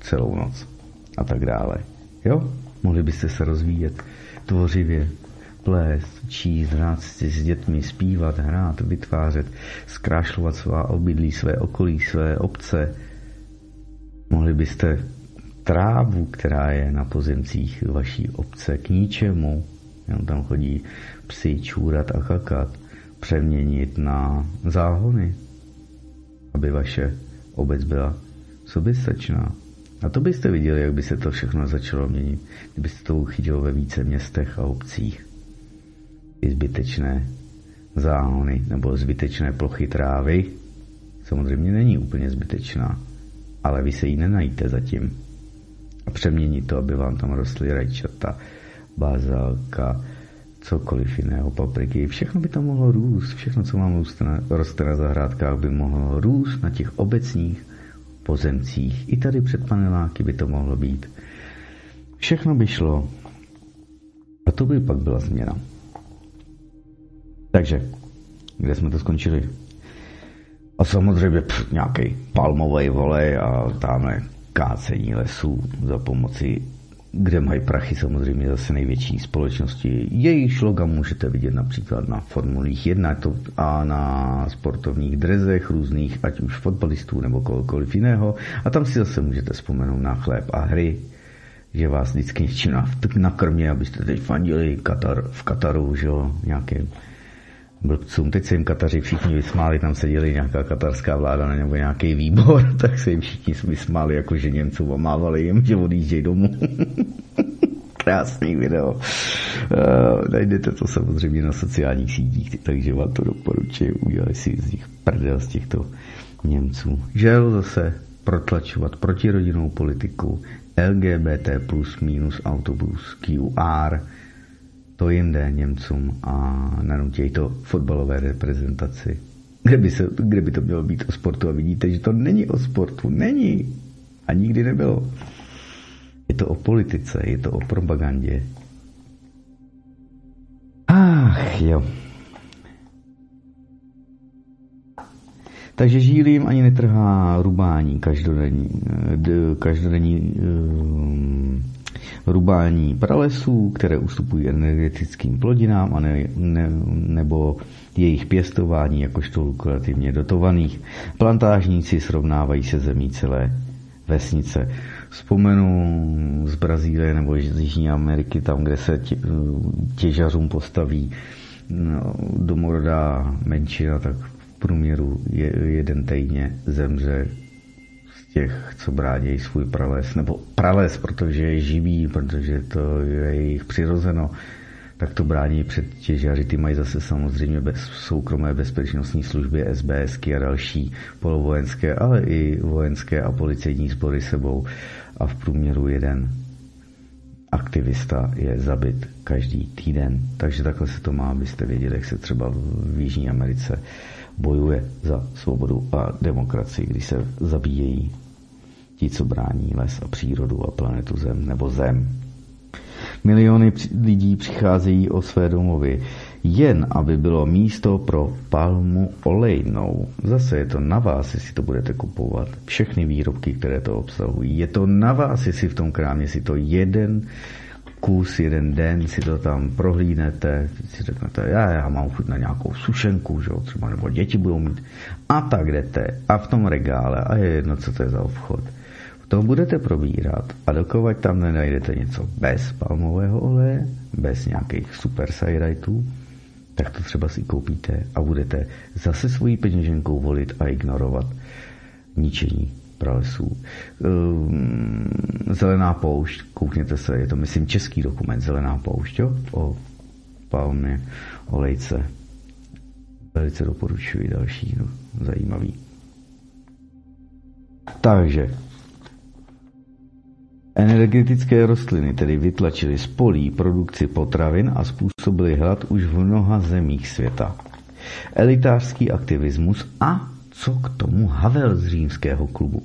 celou noc a tak dále. Jo? Mohli byste se rozvíjet tvořivě, plést, číst, hrát si s dětmi, zpívat, hrát, vytvářet, zkrášlovat svá obydlí, své okolí, své obce. Mohli byste trávu, která je na pozemcích vaší obce k ničemu, jenom tam chodí psy čůrat a kakat, přeměnit na záhony, aby vaše obec byla soběstačná. A to byste viděli, jak by se to všechno začalo měnit, kdybyste to uchytilo ve více městech a obcích. I zbytečné záhony nebo zbytečné plochy trávy samozřejmě není úplně zbytečná, ale vy se ji nenajíte zatím. A přeměnit to, aby vám tam rostly rajčata, bazálka, cokoliv jiného, papriky, všechno by tam mohlo růst, všechno, co vám roste na, roste na zahrádkách, by mohlo růst na těch obecních pozemcích. I tady před paneláky by to mohlo být. Všechno by šlo. A to by pak byla změna. Takže, kde jsme to skončili? A samozřejmě nějaký palmový volej a tamhle kácení lesů za pomoci kde mají prachy samozřejmě zase největší společnosti. Jejich loga můžete vidět například na formulích 1 to a na sportovních drezech různých, ať už fotbalistů nebo kohokoliv jiného. A tam si zase můžete vzpomenout na chléb a hry, že vás vždycky něčím nakrmě, abyste teď fandili Katar, v Kataru, že jo, nějakým blbcům. Teď se jim Kataři všichni vysmáli, tam seděli nějaká katarská vláda nebo nějaký výbor, tak se jim všichni vysmáli, jako že Němců omávali jim, že odjíždějí domů. Krásný video. Uh, najdete to samozřejmě na sociálních sítích, takže vám to doporučuji. Udělali si z nich prdel z těchto Němců. Žel zase protlačovat protirodinnou politiku LGBT plus minus autobus QR, to jim jde Němcům a nanutějí to fotbalové reprezentaci. Kde by, se, kde by to mělo být o sportu a vidíte, že to není o sportu. Není. A nikdy nebylo. Je to o politice, je to o propagandě. Ach jo. Takže žílím ani netrhá rubání každodenní, každodenní um, rubání pralesů, které ustupují energetickým plodinám a ne, ne, nebo jejich pěstování jakožto lukrativně dotovaných. Plantážníci srovnávají se zemí celé vesnice. Vzpomenu z Brazílie nebo z Jižní Ameriky, tam, kde se tě, těžařům postaví no, domorodá menšina, tak v průměru je, jeden týdně zemře těch, co brádějí svůj prales, nebo prales, protože je živý, protože to je jejich přirozeno, tak to brání před těžaři. Ty mají zase samozřejmě bez, soukromé bezpečnostní služby, SBSky a další polovojenské, ale i vojenské a policejní sbory sebou. A v průměru jeden aktivista je zabit každý týden. Takže takhle se to má, abyste věděli, jak se třeba v Jižní Americe bojuje za svobodu a demokracii, když se zabíjejí ti, co brání les a přírodu a planetu Zem nebo Zem. Miliony lidí přicházejí o své domovy, jen aby bylo místo pro palmu olejnou. Zase je to na vás, jestli to budete kupovat. Všechny výrobky, které to obsahují. Je to na vás, jestli v tom krámě si to jeden kus, jeden den si to tam prohlídnete, si řeknete, já, já mám chuť na nějakou sušenku, že třeba nebo děti budou mít. A tak jdete a v tom regále a je jedno, co to je za obchod to budete probírat a dokovat tam nenajdete něco bez palmového oleje, bez nějakých super sajrajtů, tak to třeba si koupíte a budete zase svojí peněženkou volit a ignorovat ničení pralesů. Ehm, Zelená poušť, koukněte se, je to myslím český dokument Zelená poušť, jo? o palmě olejce. Velice doporučuji další, no, zajímavý. Takže Energetické rostliny tedy vytlačily z polí produkci potravin a způsobily hlad už v mnoha zemích světa. Elitářský aktivismus a co k tomu Havel z římského klubu.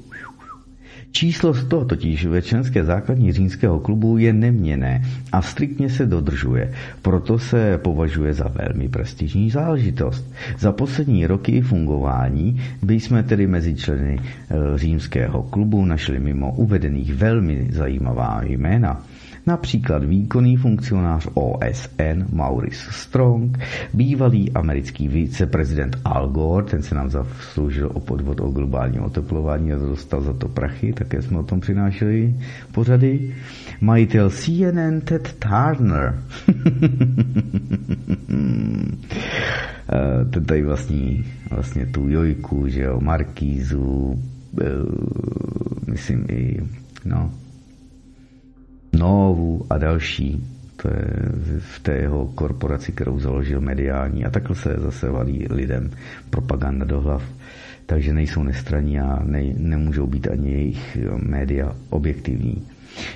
Číslo 100 totiž ve členské základní římského klubu je neměné a striktně se dodržuje, proto se považuje za velmi prestižní záležitost. Za poslední roky fungování by jsme tedy mezi členy eh, římského klubu našli mimo uvedených velmi zajímavá jména. Například výkonný funkcionář OSN Maurice Strong, bývalý americký viceprezident Al Gore, ten se nám zasloužil o podvod o globálním oteplování a dostal za to prachy, také jsme o tom přinášeli pořady, majitel CNN Ted Turner, eh, ten tady vlastní vlastně tu Jojku, že jo, Markízu, eh, myslím i, no, Novu a další, to je v té jeho korporaci, kterou založil mediální a takhle se zase valí lidem propaganda do hlav. Takže nejsou nestraní a ne, nemůžou být ani jejich média objektivní.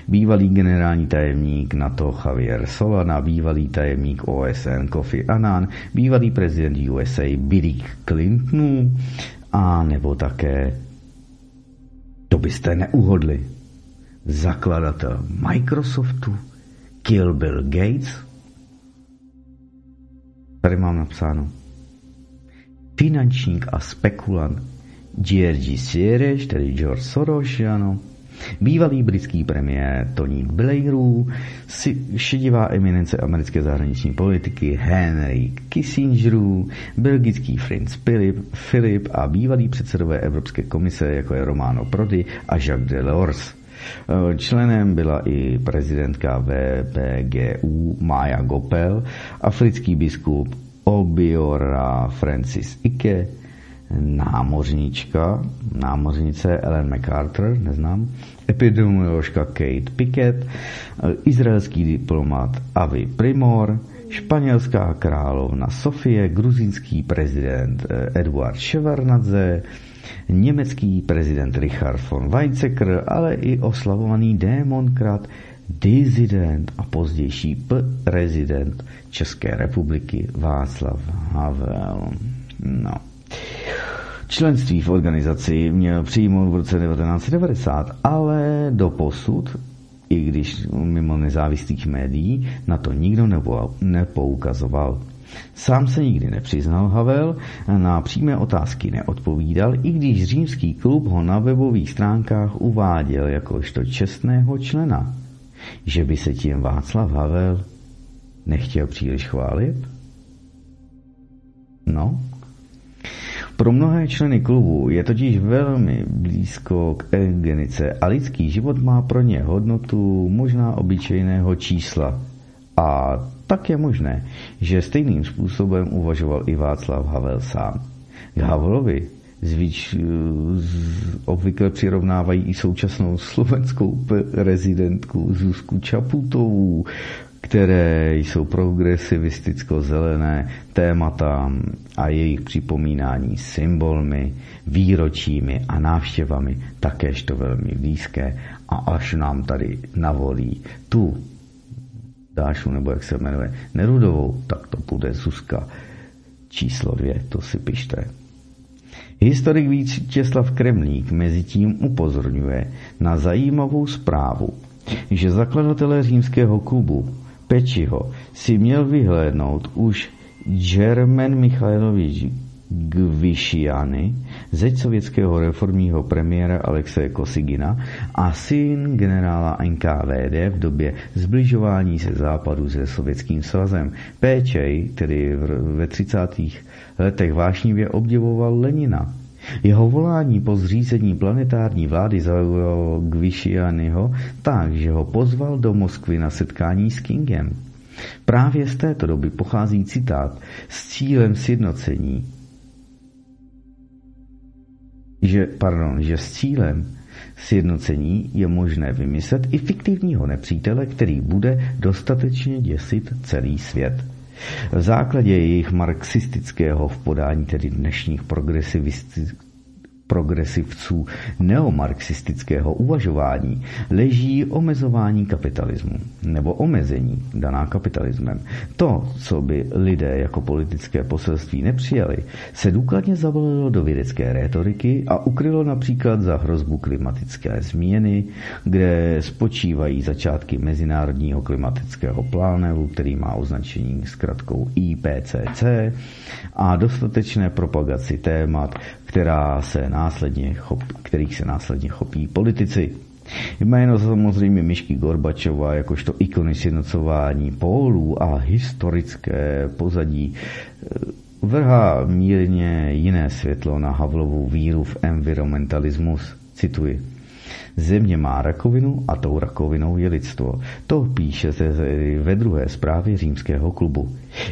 Bývalý generální tajemník NATO Javier Solana, bývalý tajemník OSN Kofi Annan, bývalý prezident USA Bill Clinton a nebo také to byste neuhodli zakladatel Microsoftu, Kill Bill Gates. Tady mám napsáno. Finančník a spekulant George Soros, tedy George Soros, ano. Bývalý britský premiér Tony Blairu, šedivá eminence americké zahraniční politiky Henry Kissingerů, belgický Prince Philip, Philip a bývalý předsedové Evropské komise, jako je Romano Prodi a Jacques Delors. Eh, členem byla i prezidentka VPGU Maja Gopel, africký biskup Obiora Francis Ike, námořnička, námořnice Ellen MacArthur, neznám, epidemioložka Kate Pickett, eh, izraelský diplomat Avi Primor, španělská královna Sofie, gruzínský prezident eh, Eduard Ševarnadze, německý prezident Richard von Weizsäcker, ale i oslavovaný démonkrat, dizident a pozdější prezident České republiky Václav Havel. No. Členství v organizaci měl přijmout v roce 1990, ale do posud, i když mimo nezávislých médií, na to nikdo nepoukazoval. Sám se nikdy nepřiznal Havel, na přímé otázky neodpovídal, i když římský klub ho na webových stránkách uváděl jakožto čestného člena. Že by se tím Václav Havel nechtěl příliš chválit? No, pro mnohé členy klubu je totiž velmi blízko k eugenice a lidský život má pro ně hodnotu možná obyčejného čísla. A tak je možné, že stejným způsobem uvažoval i Václav Havel sám. K Havlovi zvíč, obvykle přirovnávají i současnou slovenskou rezidentku Zuzku Čaputovou, které jsou progresivisticko-zelené témata a jejich připomínání symbolmi, výročími a návštěvami takéž to velmi blízké a až nám tady navolí tu Dášu, nebo jak se jmenuje, Nerudovou, tak to bude Zuzka číslo dvě, to si pište. Historik Vítězslav Kremlík mezi tím upozorňuje na zajímavou zprávu, že zakladatelé římského klubu Pečiho si měl vyhlédnout už German Michailovič Gvišiany, zeď sovětského reformního premiéra Alexeje Kosigina a syn generála NKVD v době zbližování se západu se sovětským svazem. Péčej, který ve 30. letech vášnivě obdivoval Lenina. Jeho volání po zřízení planetární vlády zaujalo Gvišianyho tak, že ho pozval do Moskvy na setkání s Kingem. Právě z této doby pochází citát s cílem sjednocení že, pardon, že s cílem sjednocení je možné vymyslet i fiktivního nepřítele, který bude dostatečně děsit celý svět. V základě jejich marxistického v podání tedy dnešních progresivistických progresivců neomarxistického uvažování leží omezování kapitalismu nebo omezení daná kapitalismem. To, co by lidé jako politické poselství nepřijali, se důkladně zavolilo do vědecké rétoriky a ukrylo například za hrozbu klimatické změny, kde spočívají začátky Mezinárodního klimatického plánu, který má označení s kratkou IPCC a dostatečné propagaci témat, která se následně chop, kterých se následně chopí politici. Jméno samozřejmě Myšky Gorbačova jakožto ikony sjednocování pólů a historické pozadí eh, vrhá mírně jiné světlo na Havlovou víru v environmentalismus. Cituji. Země má rakovinu a tou rakovinou je lidstvo. To píše se ve druhé zprávě římského klubu.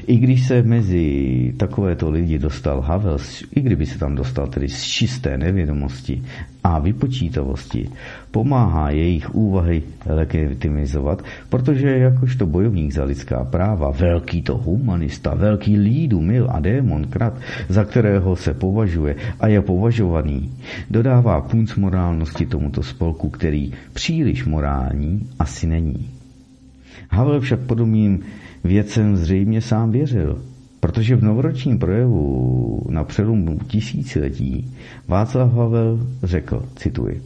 I když se mezi takovéto lidi dostal Havel, i kdyby se tam dostal tedy z čisté nevědomosti a vypočítavosti, pomáhá jejich úvahy legitimizovat, protože jakožto bojovník za lidská práva, velký to humanista, velký lídu, mil a démon krat, za kterého se považuje a je považovaný, dodává punc morálnosti tomuto spolku, který příliš morální asi není. Havel však podobným věcem zřejmě sám věřil, protože v novoročním projevu na přelomu tisíciletí Václav Havel řekl, cituji,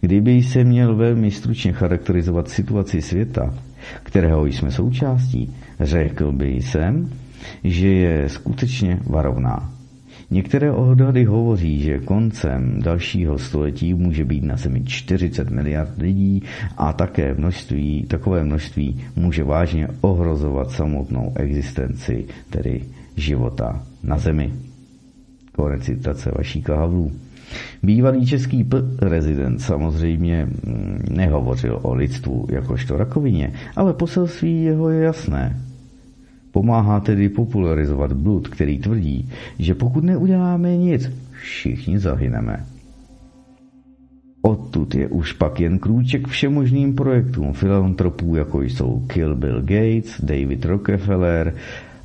Kdyby se měl velmi stručně charakterizovat situaci světa, kterého jsme součástí, řekl by jsem, že je skutečně varovná. Některé odhady hovoří, že koncem dalšího století může být na Zemi 40 miliard lidí a také množství, takové množství může vážně ohrozovat samotnou existenci, tedy života na Zemi. Konec citace Vašíka Havlů. Bývalý český prezident samozřejmě mm, nehovořil o lidstvu jakožto rakovině, ale poselství jeho je jasné. Pomáhá tedy popularizovat blud, který tvrdí, že pokud neuděláme nic, všichni zahyneme. Odtud je už pak jen krůček všemožným projektům filantropů, jako jsou Kill Bill Gates, David Rockefeller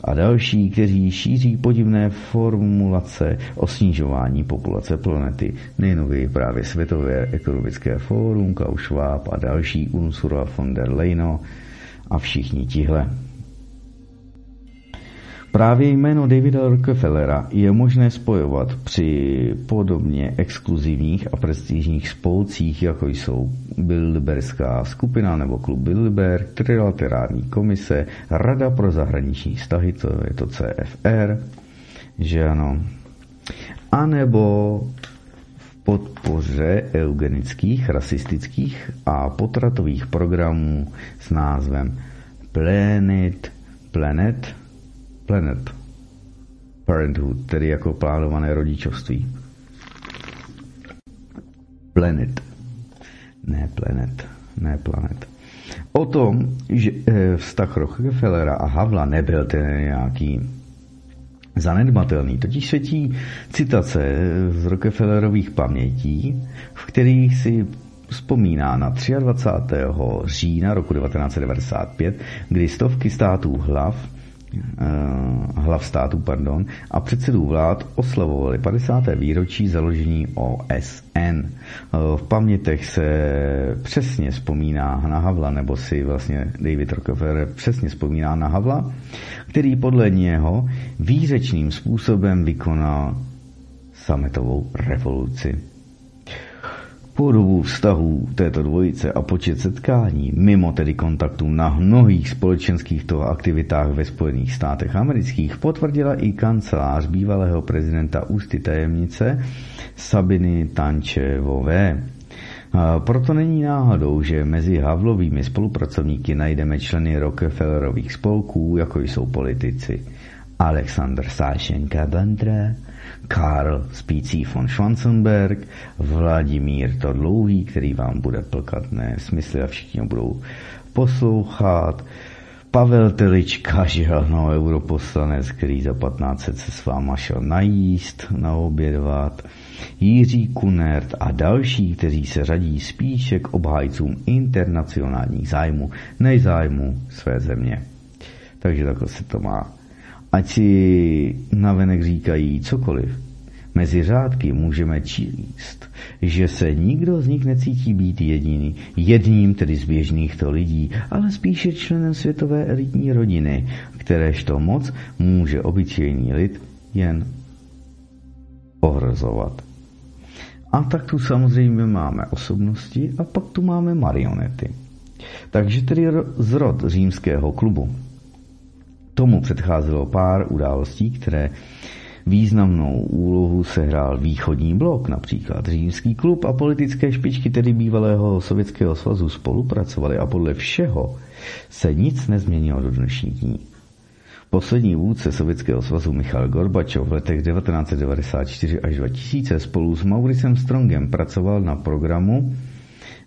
a další, kteří šíří podivné formulace o snižování populace planety. Nejnověji právě Světové ekonomické fórum, Klaus Schwab a další Ursula von der Leyen a všichni tihle. Právě jméno Davida Rockefellera je možné spojovat při podobně exkluzivních a prestižních spolcích, jako jsou Bilderberská skupina nebo klub Bilderberg, Trilaterální komise, Rada pro zahraniční vztahy, to je to CFR, že ano, anebo v podpoře eugenických, rasistických a potratových programů s názvem Planet, Planet Planet Parenthood, tedy jako plánované rodičovství. Planet. Ne planet. Ne planet. O tom, že eh, vztah Rockefellera a Havla nebyl ten nějaký zanedbatelný, totiž světí citace z Rockefellerových pamětí, v kterých si vzpomíná na 23. října roku 1995, kdy stovky států hlav hlav států pardon, a předsedů vlád oslavovali 50. výročí založení OSN. Eh, v pamětech se přesně vzpomíná na Havla, nebo si vlastně David Rockefeller přesně vzpomíná na Havla, který podle něho výřečným způsobem vykonal sametovou revoluci. Po dobu vztahů této dvojice a počet setkání, mimo tedy kontaktů na mnohých společenských toho aktivitách ve Spojených státech amerických, potvrdila i kancelář bývalého prezidenta ústy tajemnice Sabiny Tančevové. Proto není náhodou, že mezi Havlovými spolupracovníky najdeme členy Rockefellerových spolků, jako jsou politici Alexander Sášenka Bandra, Karl Spící von Schwanzenberg, Vladimír to dlouhý, který vám bude plkat smysly a všichni budou poslouchat, Pavel Telička, že ano, europoslanec, který za 15 se s váma šel najíst, naobědvat, Jiří Kunert a další, kteří se řadí spíše k obhájcům internacionálních zájmů, než zájmu své země. Takže takhle se to má ať si navenek říkají cokoliv. Mezi řádky můžeme číst, že se nikdo z nich necítí být jediný, jedním tedy z běžných to lidí, ale spíše členem světové elitní rodiny, kteréžto moc může obyčejný lid jen ohrozovat. A tak tu samozřejmě máme osobnosti a pak tu máme marionety. Takže tedy zrod římského klubu Tomu předcházelo pár událostí, které Významnou úlohu sehrál východní blok, například římský klub a politické špičky tedy bývalého Sovětského svazu spolupracovali a podle všeho se nic nezměnilo do dnešních dní. Poslední vůdce Sovětského svazu Michal Gorbačov v letech 1994 až 2000 spolu s Mauricem Strongem pracoval na programu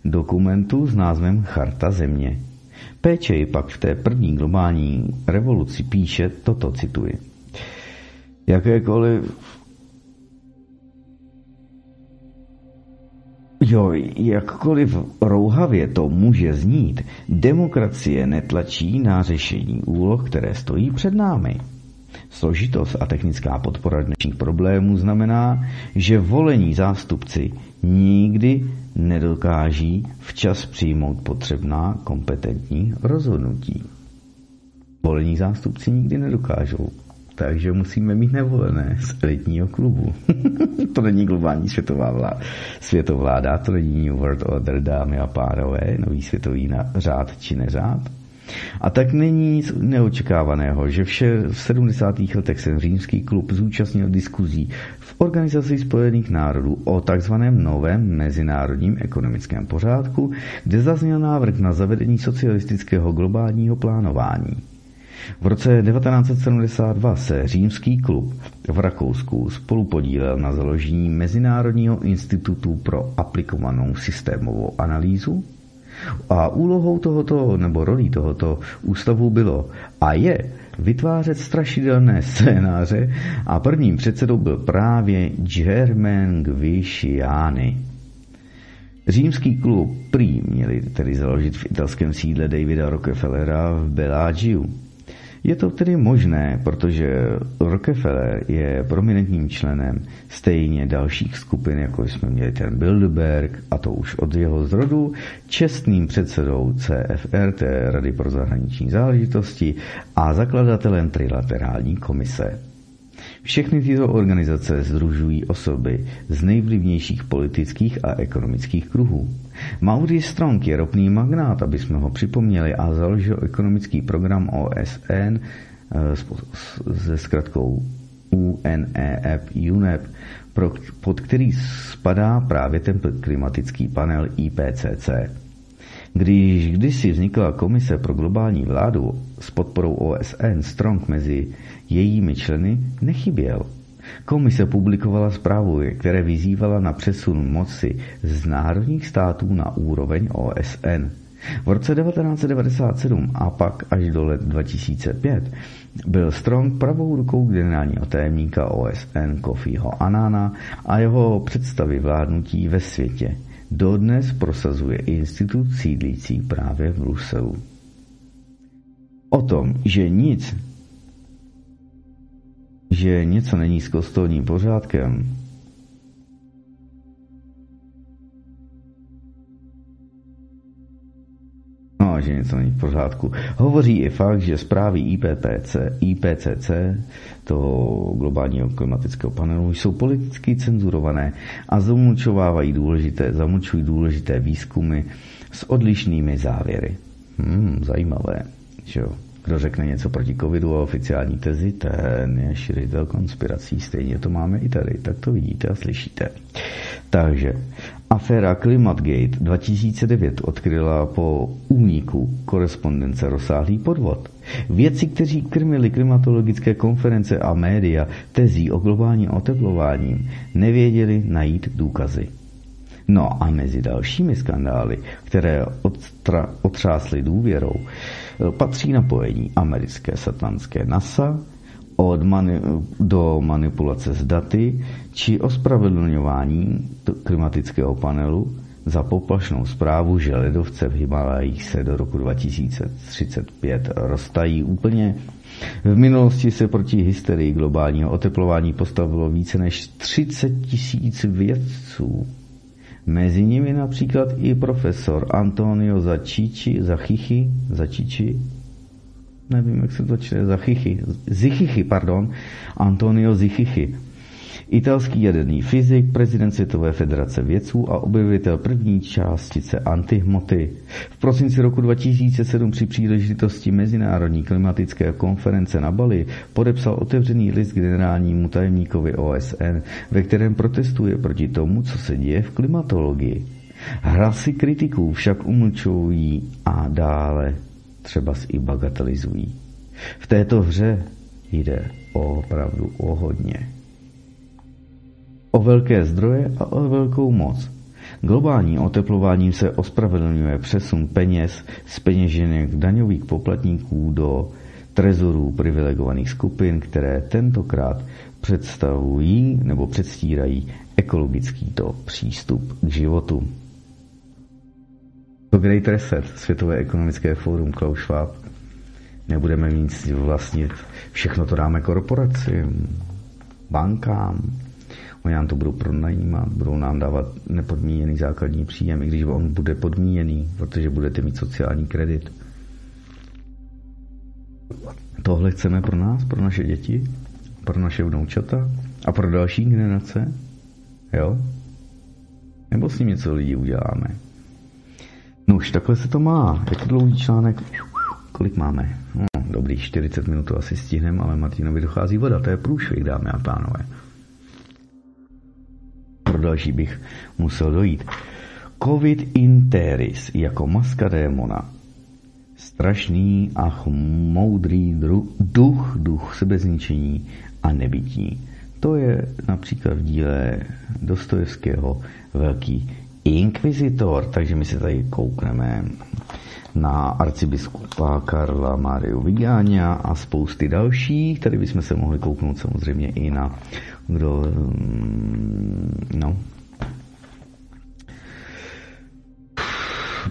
dokumentu s názvem Charta země. Péčej pak v té první globální revoluci píše toto, cituji. Jakékoliv Jo, jakkoliv rouhavě to může znít, demokracie netlačí na řešení úloh, které stojí před námi. Složitost a technická podpora dnešních problémů znamená, že volení zástupci nikdy nedokáží včas přijmout potřebná kompetentní rozhodnutí. Volení zástupci nikdy nedokážou takže musíme mít nevolené z elitního klubu. to není globální světová vláda, světovláda, to není New World Order, dámy a pánové, nový světový řád či neřád. A tak není nic neočekávaného, že vše v 70. letech se římský klub zúčastnil diskuzí v Organizaci spojených národů o takzvaném novém mezinárodním ekonomickém pořádku, kde zazněl návrh na zavedení socialistického globálního plánování. V roce 1972 se římský klub v Rakousku spolupodílel na založení Mezinárodního institutu pro aplikovanou systémovou analýzu a úlohou tohoto, nebo rolí tohoto ústavu bylo a je vytvářet strašidelné scénáře a prvním předsedou byl právě Germain Gvisciani. Římský klub prý měli tedy založit v italském sídle Davida Rockefellera v Bellagiu. Je to tedy možné, protože Rockefeller je prominentním členem stejně dalších skupin, jako jsme měli ten Bilderberg, a to už od jeho zrodu, čestným předsedou CFR, té Rady pro zahraniční záležitosti, a zakladatelem Trilaterální komise. Všechny tyto organizace združují osoby z nejvlivnějších politických a ekonomických kruhů. Maurice Strong je ropný magnát, aby jsme ho připomněli, a založil ekonomický program OSN eh, se zkratkou UNEP, UNEP, pod který spadá právě ten klimatický panel IPCC. Když kdysi vznikla komise pro globální vládu s podporou OSN, Strong mezi jejími členy nechyběl. Komise publikovala zprávu, které vyzývala na přesun moci z národních států na úroveň OSN. V roce 1997 a pak až do let 2005 byl Strong pravou rukou generálního tajemníka OSN Kofiho Anana a jeho představy vládnutí ve světě. Dodnes prosazuje institut sídlící právě v Bruselu. O tom, že nic že něco není s kostolním pořádkem, no, že něco není v pořádku. Hovoří i fakt, že zprávy IPPC, IPCC, toho globálního klimatického panelu, jsou politicky cenzurované a zamlčovávají důležité, zamlčují důležité výzkumy s odlišnými závěry. Hmm, zajímavé, že jo. Kdo řekne něco proti covidu a oficiální tezi, ten je šířitel konspirací. Stejně to máme i tady, tak to vidíte a slyšíte. Takže aféra Climatgate 2009 odkryla po úniku korespondence rozsáhlý podvod. Vědci, kteří krmili klimatologické konference a média tezí o globálním oteplování, nevěděli najít důkazy. No a mezi dalšími skandály, které otra, otřásly důvěrou, patří napojení americké satanské NASA od mani- do manipulace s daty či ospravedlňování klimatického panelu za poplašnou zprávu, že ledovce v Himalajích se do roku 2035 roztají úplně. V minulosti se proti hysterii globálního oteplování postavilo více než 30 tisíc vědců. Mezi nimi například i profesor Antonio Začiči, Zachychy, Začiči, nevím, jak se to čte, Zachychy, Zichychy, pardon, Antonio Zichychy. Italský jaderný fyzik, prezident Světové federace vědců a objevitel první částice antihmoty. V prosinci roku 2007 při příležitosti Mezinárodní klimatické konference na Bali podepsal otevřený list generálnímu tajemníkovi OSN, ve kterém protestuje proti tomu, co se děje v klimatologii. Hlasy kritiků však umlčují a dále třeba i bagatelizují. V této hře jde opravdu o hodně. O velké zdroje a o velkou moc. Globální oteplováním se ospravedlňuje přesun peněz z peněženek daňových poplatníků do trezorů privilegovaných skupin, které tentokrát představují nebo předstírají ekologický to přístup k životu. To Great Reset, Světové ekonomické fórum Klaus Schwab, nebudeme mít vlastnit, všechno to dáme korporacím, bankám, oni nám to budou pronajímat, budou nám dávat nepodmíněný základní příjem, i když on bude podmíněný, protože budete mít sociální kredit. Tohle chceme pro nás, pro naše děti, pro naše vnoučata a pro další generace? Jo? Nebo s ním něco lidi uděláme? No už takhle se to má. Jak dlouhý článek? Kolik máme? No, dobrý, 40 minut to asi stihneme, ale Martinovi dochází voda. To je průšvih, dámy a pánové. Další bych musel dojít. Covid interis jako maska démona. Strašný a moudrý duch, duch sebezničení a nebytí. To je například v díle Dostojevského Velký inkvizitor, takže my se tady koukneme na arcibiskupa Karla Mariu Vigáňa a spousty dalších. Tady bychom se mohli kouknout samozřejmě i na kdo, mm, no,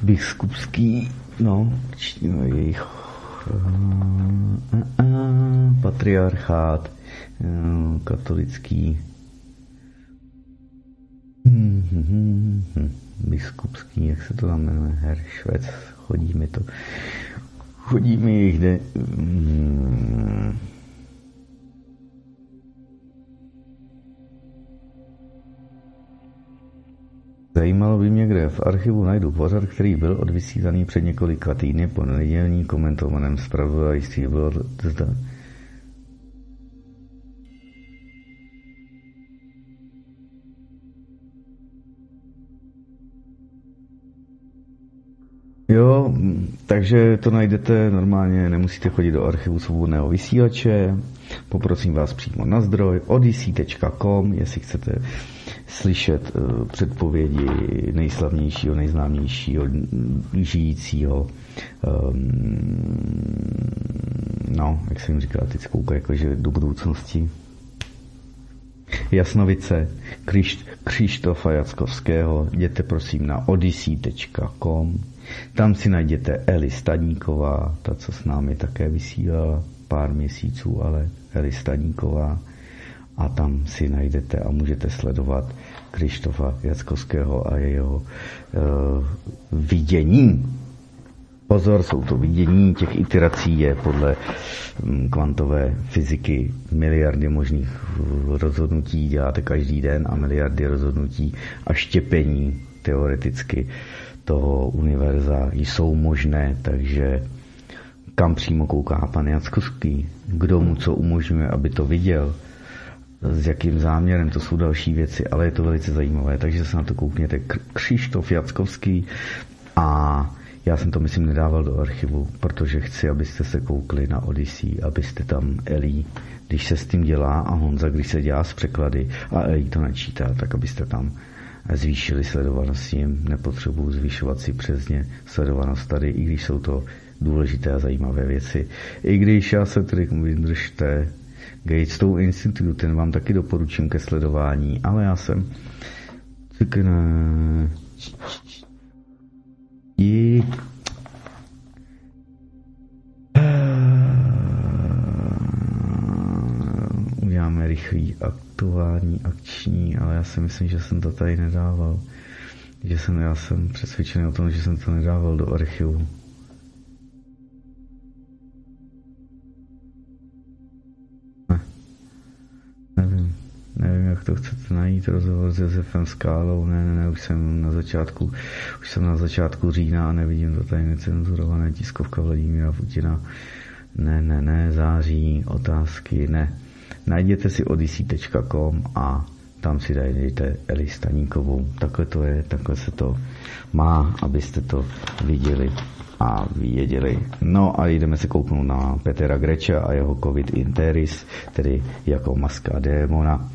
biskupský, no, jejich uh, uh, uh, patriarchát, katolický. Biskupský, jak se to tam jmenuje, Herr Švec, chodí mi to, chodí mi jich. Zajímalo by mě, kde v archivu najdu pořad, který byl odvysílaný před několika týdny po nedělní komentovaném zpravodajství. Bylo zda, Jo, takže to najdete normálně, nemusíte chodit do archivu svobodného vysílače, poprosím vás přímo na zdroj odyssey.com, jestli chcete slyšet uh, předpovědi nejslavnějšího, nejznámějšího žijícího um, no, jak jsem říkal, teď kouká jakože do budoucnosti Jasnovice Krišt, Křištofa Jackovského, jděte prosím na odyssey.com tam si najděte Eli Staníková, ta, co s námi také vysílala pár měsíců, ale Eli Staníková. A tam si najdete a můžete sledovat Krištofa Jackovského a jeho uh, vidění. Pozor, jsou to vidění, těch iterací je podle um, kvantové fyziky miliardy možných rozhodnutí. Děláte každý den a miliardy rozhodnutí a štěpení teoreticky toho univerza jsou možné, takže kam přímo kouká pan Jackovský, kdo mu co umožňuje, aby to viděl, s jakým záměrem, to jsou další věci, ale je to velice zajímavé, takže se na to koukněte. Křištof Jackovský a já jsem to myslím nedával do archivu, protože chci, abyste se koukli na Odyssey, abyste tam Elí, když se s tím dělá a Honza, když se dělá z překlady a Elí to načítá, tak abyste tam zvýšili sledovanost jim, nepotřebuju zvyšovat si přesně sledovanost tady, i když jsou to důležité a zajímavé věci. I když já se tedy vydržte, Gatestone Institute, ten vám taky doporučím ke sledování, ale já jsem cikne, i uděláme rychlý aktuální akční, ale já si myslím, že jsem to tady nedával. Že jsem, já jsem přesvědčený o tom, že jsem to nedával do archivu. Nevím, jak to chcete najít, rozhovor s Josefem Skálou, ne, ne, ne, už jsem na začátku, už jsem na začátku října a nevidím to tady necenzurované tiskovka Vladimíra Putina. Ne, ne, ne, září, otázky, ne. Najděte si odyssey.com a tam si dejte Eli Staníkovou. Takhle to je, takhle se to má, abyste to viděli a věděli. No a jdeme se kouknout na Petra Greča a jeho COVID interis, tedy jako maska démona.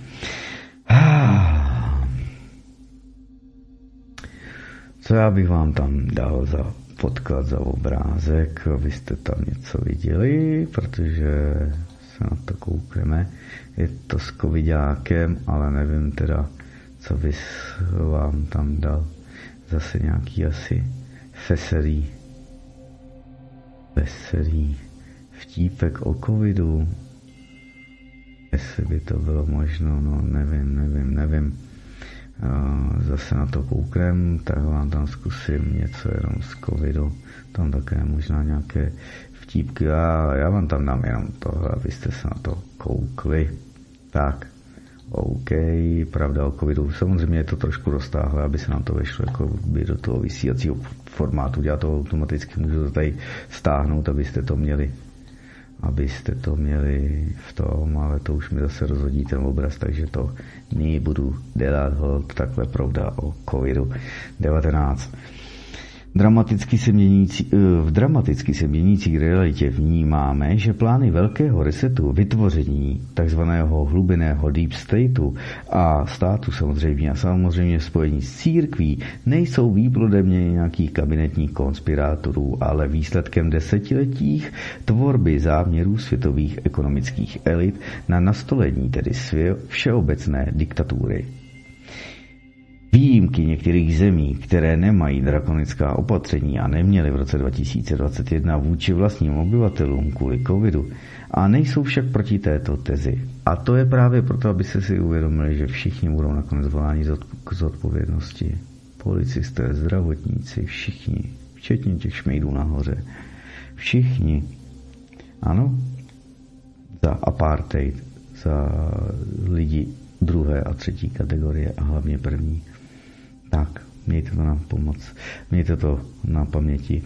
Co já bych vám tam dal za podklad, za obrázek, abyste tam něco viděli, protože se na to koukneme. Je to s covidákem, ale nevím teda, co bys vám tam dal. Zase nějaký asi feserý veselý vtípek o covidu. Jestli by to bylo možno, no nevím, nevím, nevím. Zase na to kouknem, tak vám tam zkusím něco jenom z covidu. Tam také možná nějaké vtípky. A já vám tam dám jenom tohle, abyste se na to koukli. Tak, OK, pravda o covidu. Samozřejmě je to trošku roztáhlé, aby se nám to vešlo jako by do toho vysílacího formátu. Já to automaticky můžu to tady stáhnout, abyste to měli abyste to měli v tom, ale to už mi zase rozhodí ten obraz, takže to nyní budu dělat hold takhle pravda o covidu-19. Dramaticky se měnící, eh, v dramaticky se měnící realitě vnímáme, že plány velkého resetu, vytvoření takzvaného hlubeného deep stateu a státu samozřejmě a samozřejmě spojení s církví nejsou výplodem nějakých kabinetních konspirátorů, ale výsledkem desetiletích tvorby záměrů světových ekonomických elit na nastolení tedy všeobecné diktatury. Výjimky některých zemí, které nemají drakonická opatření a neměly v roce 2021 vůči vlastním obyvatelům kvůli covidu a nejsou však proti této tezi. A to je právě proto, aby se si uvědomili, že všichni budou nakonec voláni k zodpovědnosti. Policisté, zdravotníci, všichni, včetně těch šmejdů nahoře. Všichni. Ano, za apartheid, za lidi druhé a třetí kategorie a hlavně první. Tak, mějte to na pomoc, mějte to na paměti.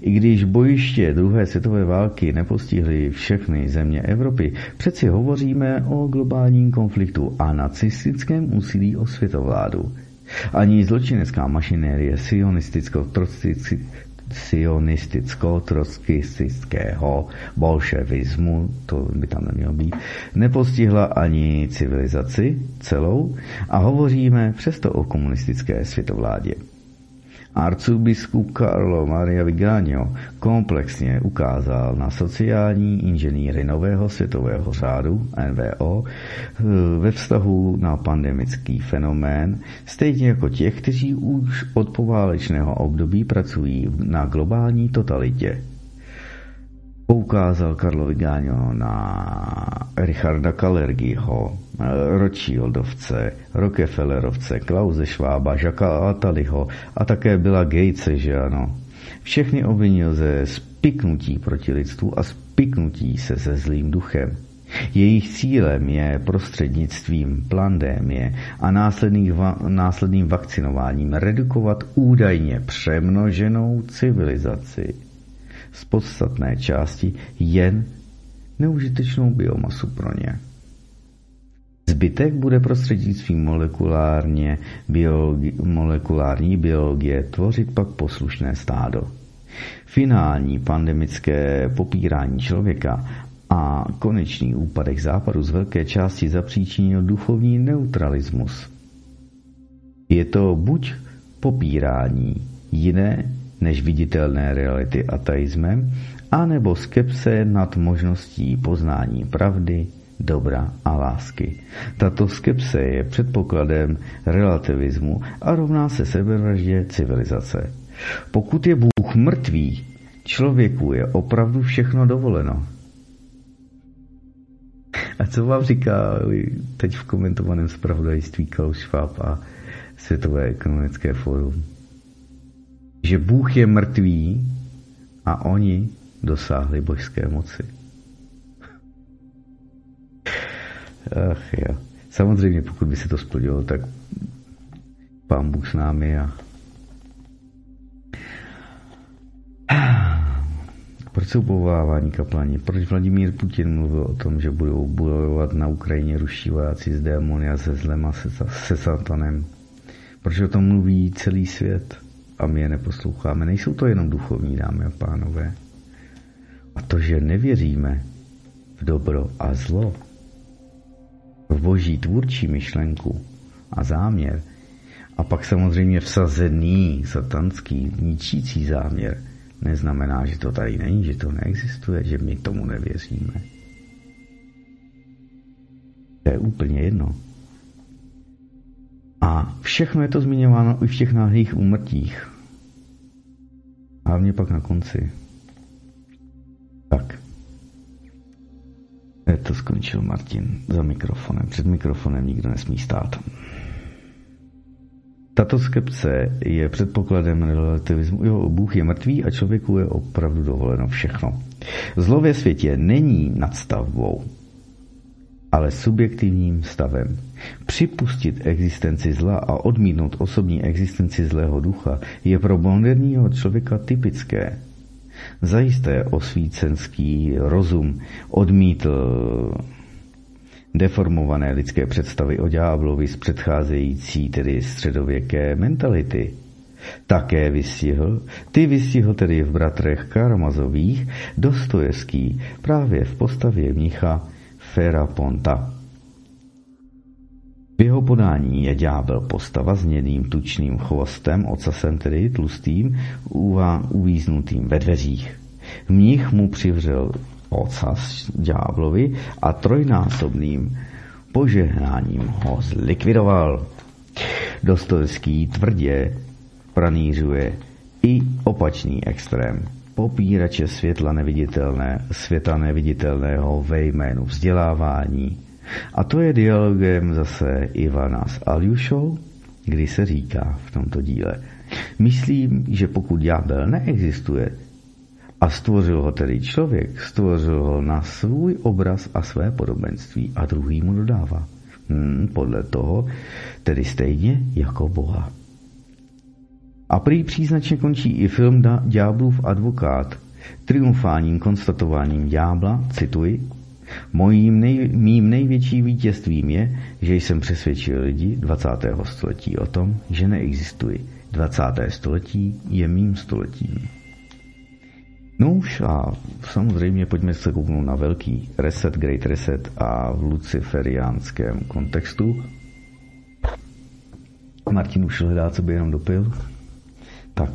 I když bojiště druhé světové války nepostihly všechny země Evropy, přeci hovoříme o globálním konfliktu a nacistickém úsilí o světovládu. Ani zločinecká mašinérie sionisticko-trotskistického bolševismu, to by tam nemělo být, nepostihla ani civilizaci celou a hovoříme přesto o komunistické světovládě. Arcibiskup Carlo Maria Vigano komplexně ukázal na sociální inženýry nového světového řádu NVO ve vztahu na pandemický fenomén, stejně jako těch, kteří už od poválečného období pracují na globální totalitě Poukázal Karlo Vigáňo na Richarda Kalergiho, Rothschildovce, Rockefellerovce, Klause Schwaba, Žaka Ataliho a také byla Gatese, že ano. Všechny obvinil ze spiknutí proti lidstvu a spiknutí se se zlým duchem. Jejich cílem je prostřednictvím plandémie a následným vakcinováním redukovat údajně přemnoženou civilizaci z podstatné části jen neužitečnou biomasu pro ně. Zbytek bude prostřednictvím molekulárně biologi- molekulární biologie tvořit pak poslušné stádo. Finální pandemické popírání člověka a konečný úpadek západu z velké části zapříčinil duchovní neutralismus. Je to buď popírání jiné než viditelné reality ateismem, anebo skepse nad možností poznání pravdy, dobra a lásky. Tato skepse je předpokladem relativismu a rovná se sebevraždě civilizace. Pokud je Bůh mrtvý, člověku je opravdu všechno dovoleno. A co vám říká teď v komentovaném zpravodajství Klaus Schwab a Světové ekonomické fórum? Že Bůh je mrtvý a oni dosáhli božské moci. Ach jo. Samozřejmě, pokud by se to splnilo, tak pán Bůh s námi a proč jsou povoláváni kaplani? Proč Vladimír Putin mluvil o tom, že budou bojovat na Ukrajině ruští vojáci s démony a se zlem a se, se satanem? Proč o tom mluví celý svět a my je neposloucháme? Nejsou to jenom duchovní dámy a pánové. A to, že nevěříme v dobro a zlo, v boží tvůrčí myšlenku a záměr, a pak samozřejmě vsazený satanský ničící záměr, neznamená, že to tady není, že to neexistuje, že my tomu nevěříme. To je úplně jedno. A všechno je to zmiňováno i v těch náhlých úmrtích. Hlavně pak na konci. Tak. Je to skončil Martin za mikrofonem. Před mikrofonem nikdo nesmí stát. Tato skepce je předpokladem relativismu. Jo, Bůh je mrtvý a člověku je opravdu dovoleno všechno. Zlo ve světě není nadstavbou, ale subjektivním stavem. Připustit existenci zla a odmítnout osobní existenci zlého ducha je pro moderního člověka typické. Zajisté osvícenský rozum odmítl deformované lidské představy o ďáblovi z předcházející, tedy středověké mentality. Také vystihl, ty vystihl tedy v bratrech Karamazových Dostojevský právě v postavě mnicha Feraponta. V jeho podání je ďábel postava s něným tučným chvostem, ocasem tedy tlustým, uvíznutým ve dveřích. Mnich mu přivřel ocas ďáblovi a trojnásobným požehnáním ho zlikvidoval. Dostojevský tvrdě pranířuje i opačný extrém. Popírače světla neviditelné, světa neviditelného ve jménu vzdělávání. A to je dialogem zase Ivana s Aljušou, kdy se říká v tomto díle. Myslím, že pokud ďábel neexistuje, a stvořil ho tedy člověk, stvořil ho na svůj obraz a své podobenství a druhý mu dodává. Hmm, podle toho, tedy stejně jako Boha. A prý příznačně končí i film Ďáblův advokát, triumfálním konstatováním ďábla, cituji, Mojím nej, mým největší vítězstvím je, že jsem přesvědčil lidi 20. století o tom, že neexistuji. 20. století je mým stoletím. No už a samozřejmě pojďme se kouknout na velký reset, great reset a v luciferiánském kontextu. Martin už hledá, co by jenom dopil. Tak.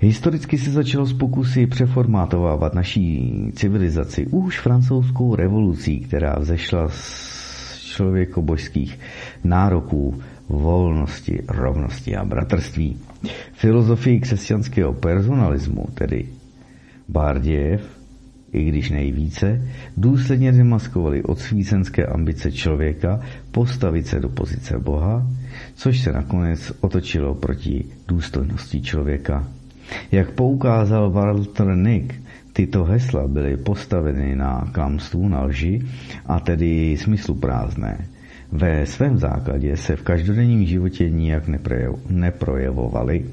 Historicky se začalo s pokusy přeformátovávat naší civilizaci už francouzskou revolucí, která vzešla z člověkobožských nároků volnosti, rovnosti a bratrství. Filozofii křesťanského personalismu, tedy Bardiev, i když nejvíce, důsledně demaskovali odsvícenské ambice člověka postavit se do pozice Boha, což se nakonec otočilo proti důstojnosti člověka. Jak poukázal Walter Nick, tyto hesla byly postaveny na klamstvu, na lži a tedy smyslu prázdné. Ve svém základě se v každodenním životě nijak neprojevovaly.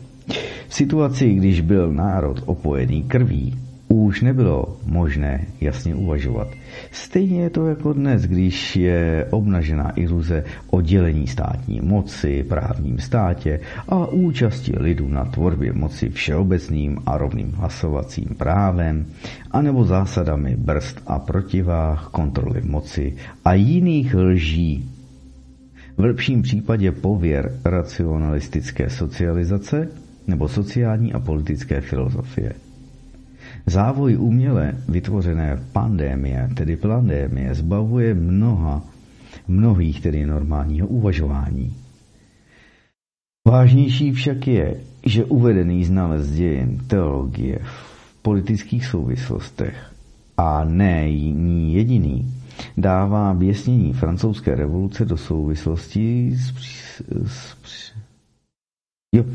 V situaci, když byl národ opojený krví, už nebylo možné jasně uvažovat. Stejně je to jako dnes, když je obnažena iluze oddělení státní moci, právním státě a účasti lidu na tvorbě moci všeobecným a rovným hlasovacím právem, anebo zásadami brzd a protivách, kontroly moci a jiných lží. V lepším případě pověr racionalistické socializace nebo sociální a politické filozofie. Závoj uměle vytvořené pandémie, tedy pandémie, zbavuje mnoha, mnohých tedy normálního uvažování. Vážnější však je, že uvedený znalec dějin teologie v politických souvislostech a ne jediný dává běsnění francouzské revoluce do souvislosti s, s, s Jo,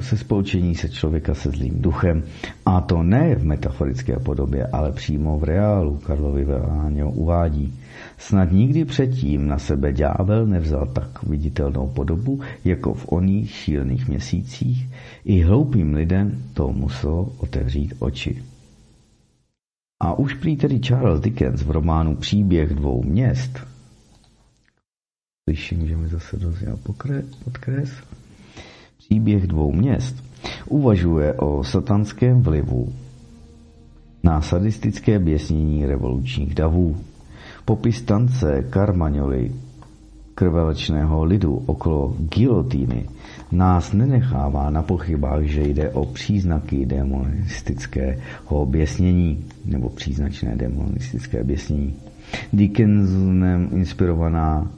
se spolčení se člověka se zlým duchem. A to ne v metaforické podobě, ale přímo v reálu, Karlovi Veláňo uvádí. Snad nikdy předtím na sebe ďábel nevzal tak viditelnou podobu, jako v oných šílených měsících. I hloupým lidem to muselo otevřít oči. A už prý tedy Charles Dickens v románu Příběh dvou měst Slyším, že mi zase dozněl podkres. Příběh dvou měst uvažuje o satanském vlivu na sadistické běsnění revolučních davů. Popis tance Karmaňoly krvelečného lidu okolo gilotýny nás nenechává na pochybách, že jde o příznaky demonistického běsnění nebo příznačné demonistické běsnění. Dickensonem inspirovaná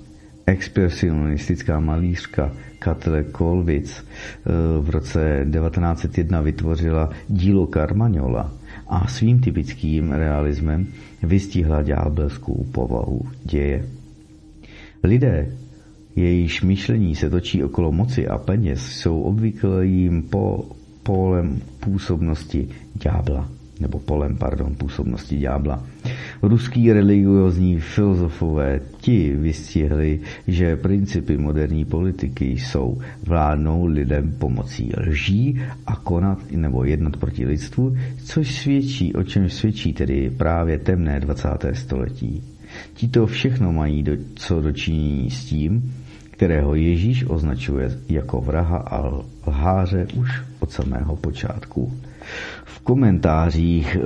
expresionistická malířka Katle Kolvic eh, v roce 1901 vytvořila dílo Carmagnola a svým typickým realismem vystihla ďábelskou povahu děje. Lidé, jejíž myšlení se točí okolo moci a peněz, jsou obvyklým po, polem působnosti ďábla nebo polem, pardon, působnosti ďábla. Ruský religiozní filozofové ti vystihli, že principy moderní politiky jsou vládnou lidem pomocí lží a konat nebo jednat proti lidstvu, což svědčí, o čem svědčí tedy právě temné 20. století. Tito všechno mají do, co dočinění s tím, kterého Ježíš označuje jako vraha a lháře už od samého počátku. Komentářích eh,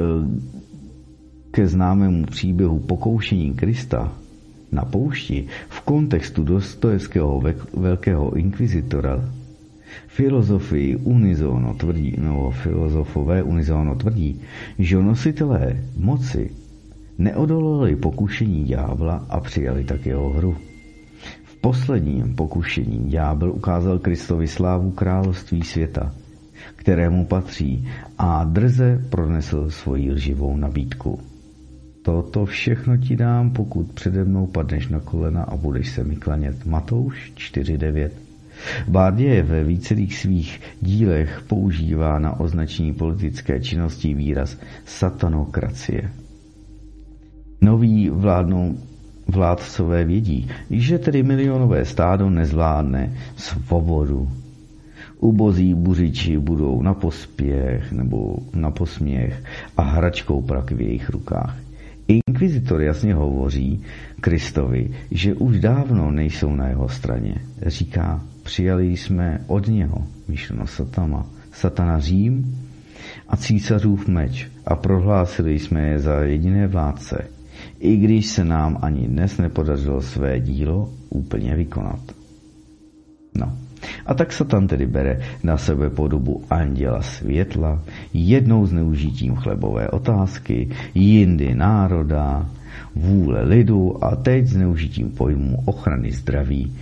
ke známému příběhu pokoušení Krista na poušti v kontextu Dostojevského velkého inkvizitora filozofii unizono tvrdí, nebo filozofové unizono tvrdí, že nositelé moci neodolali pokušení ďábla a přijali tak jeho hru. V posledním pokušení ďábel ukázal Kristovi slávu království světa – kterému patří a drze pronesl svoji lživou nabídku. Toto všechno ti dám, pokud přede mnou padneš na kolena a budeš se mi klanět. Matouš 4.9 Bardě ve vícerých svých dílech používá na označení politické činnosti výraz satanokracie. Noví vládnou vládcové vědí, že tedy milionové stádo nezvládne svobodu Ubozí buřiči budou na pospěch nebo na posměch a hračkou prak v jejich rukách. Inkvizitor jasně hovoří Kristovi, že už dávno nejsou na jeho straně. Říká, přijali jsme od něho, myšleno satama, satana Řím a císařův meč a prohlásili jsme je za jediné vládce, i když se nám ani dnes nepodařilo své dílo úplně vykonat. No, a tak Satan tedy bere na sebe podobu anděla světla, jednou zneužitím chlebové otázky, jindy národa, vůle lidu a teď zneužitím pojmu ochrany zdraví,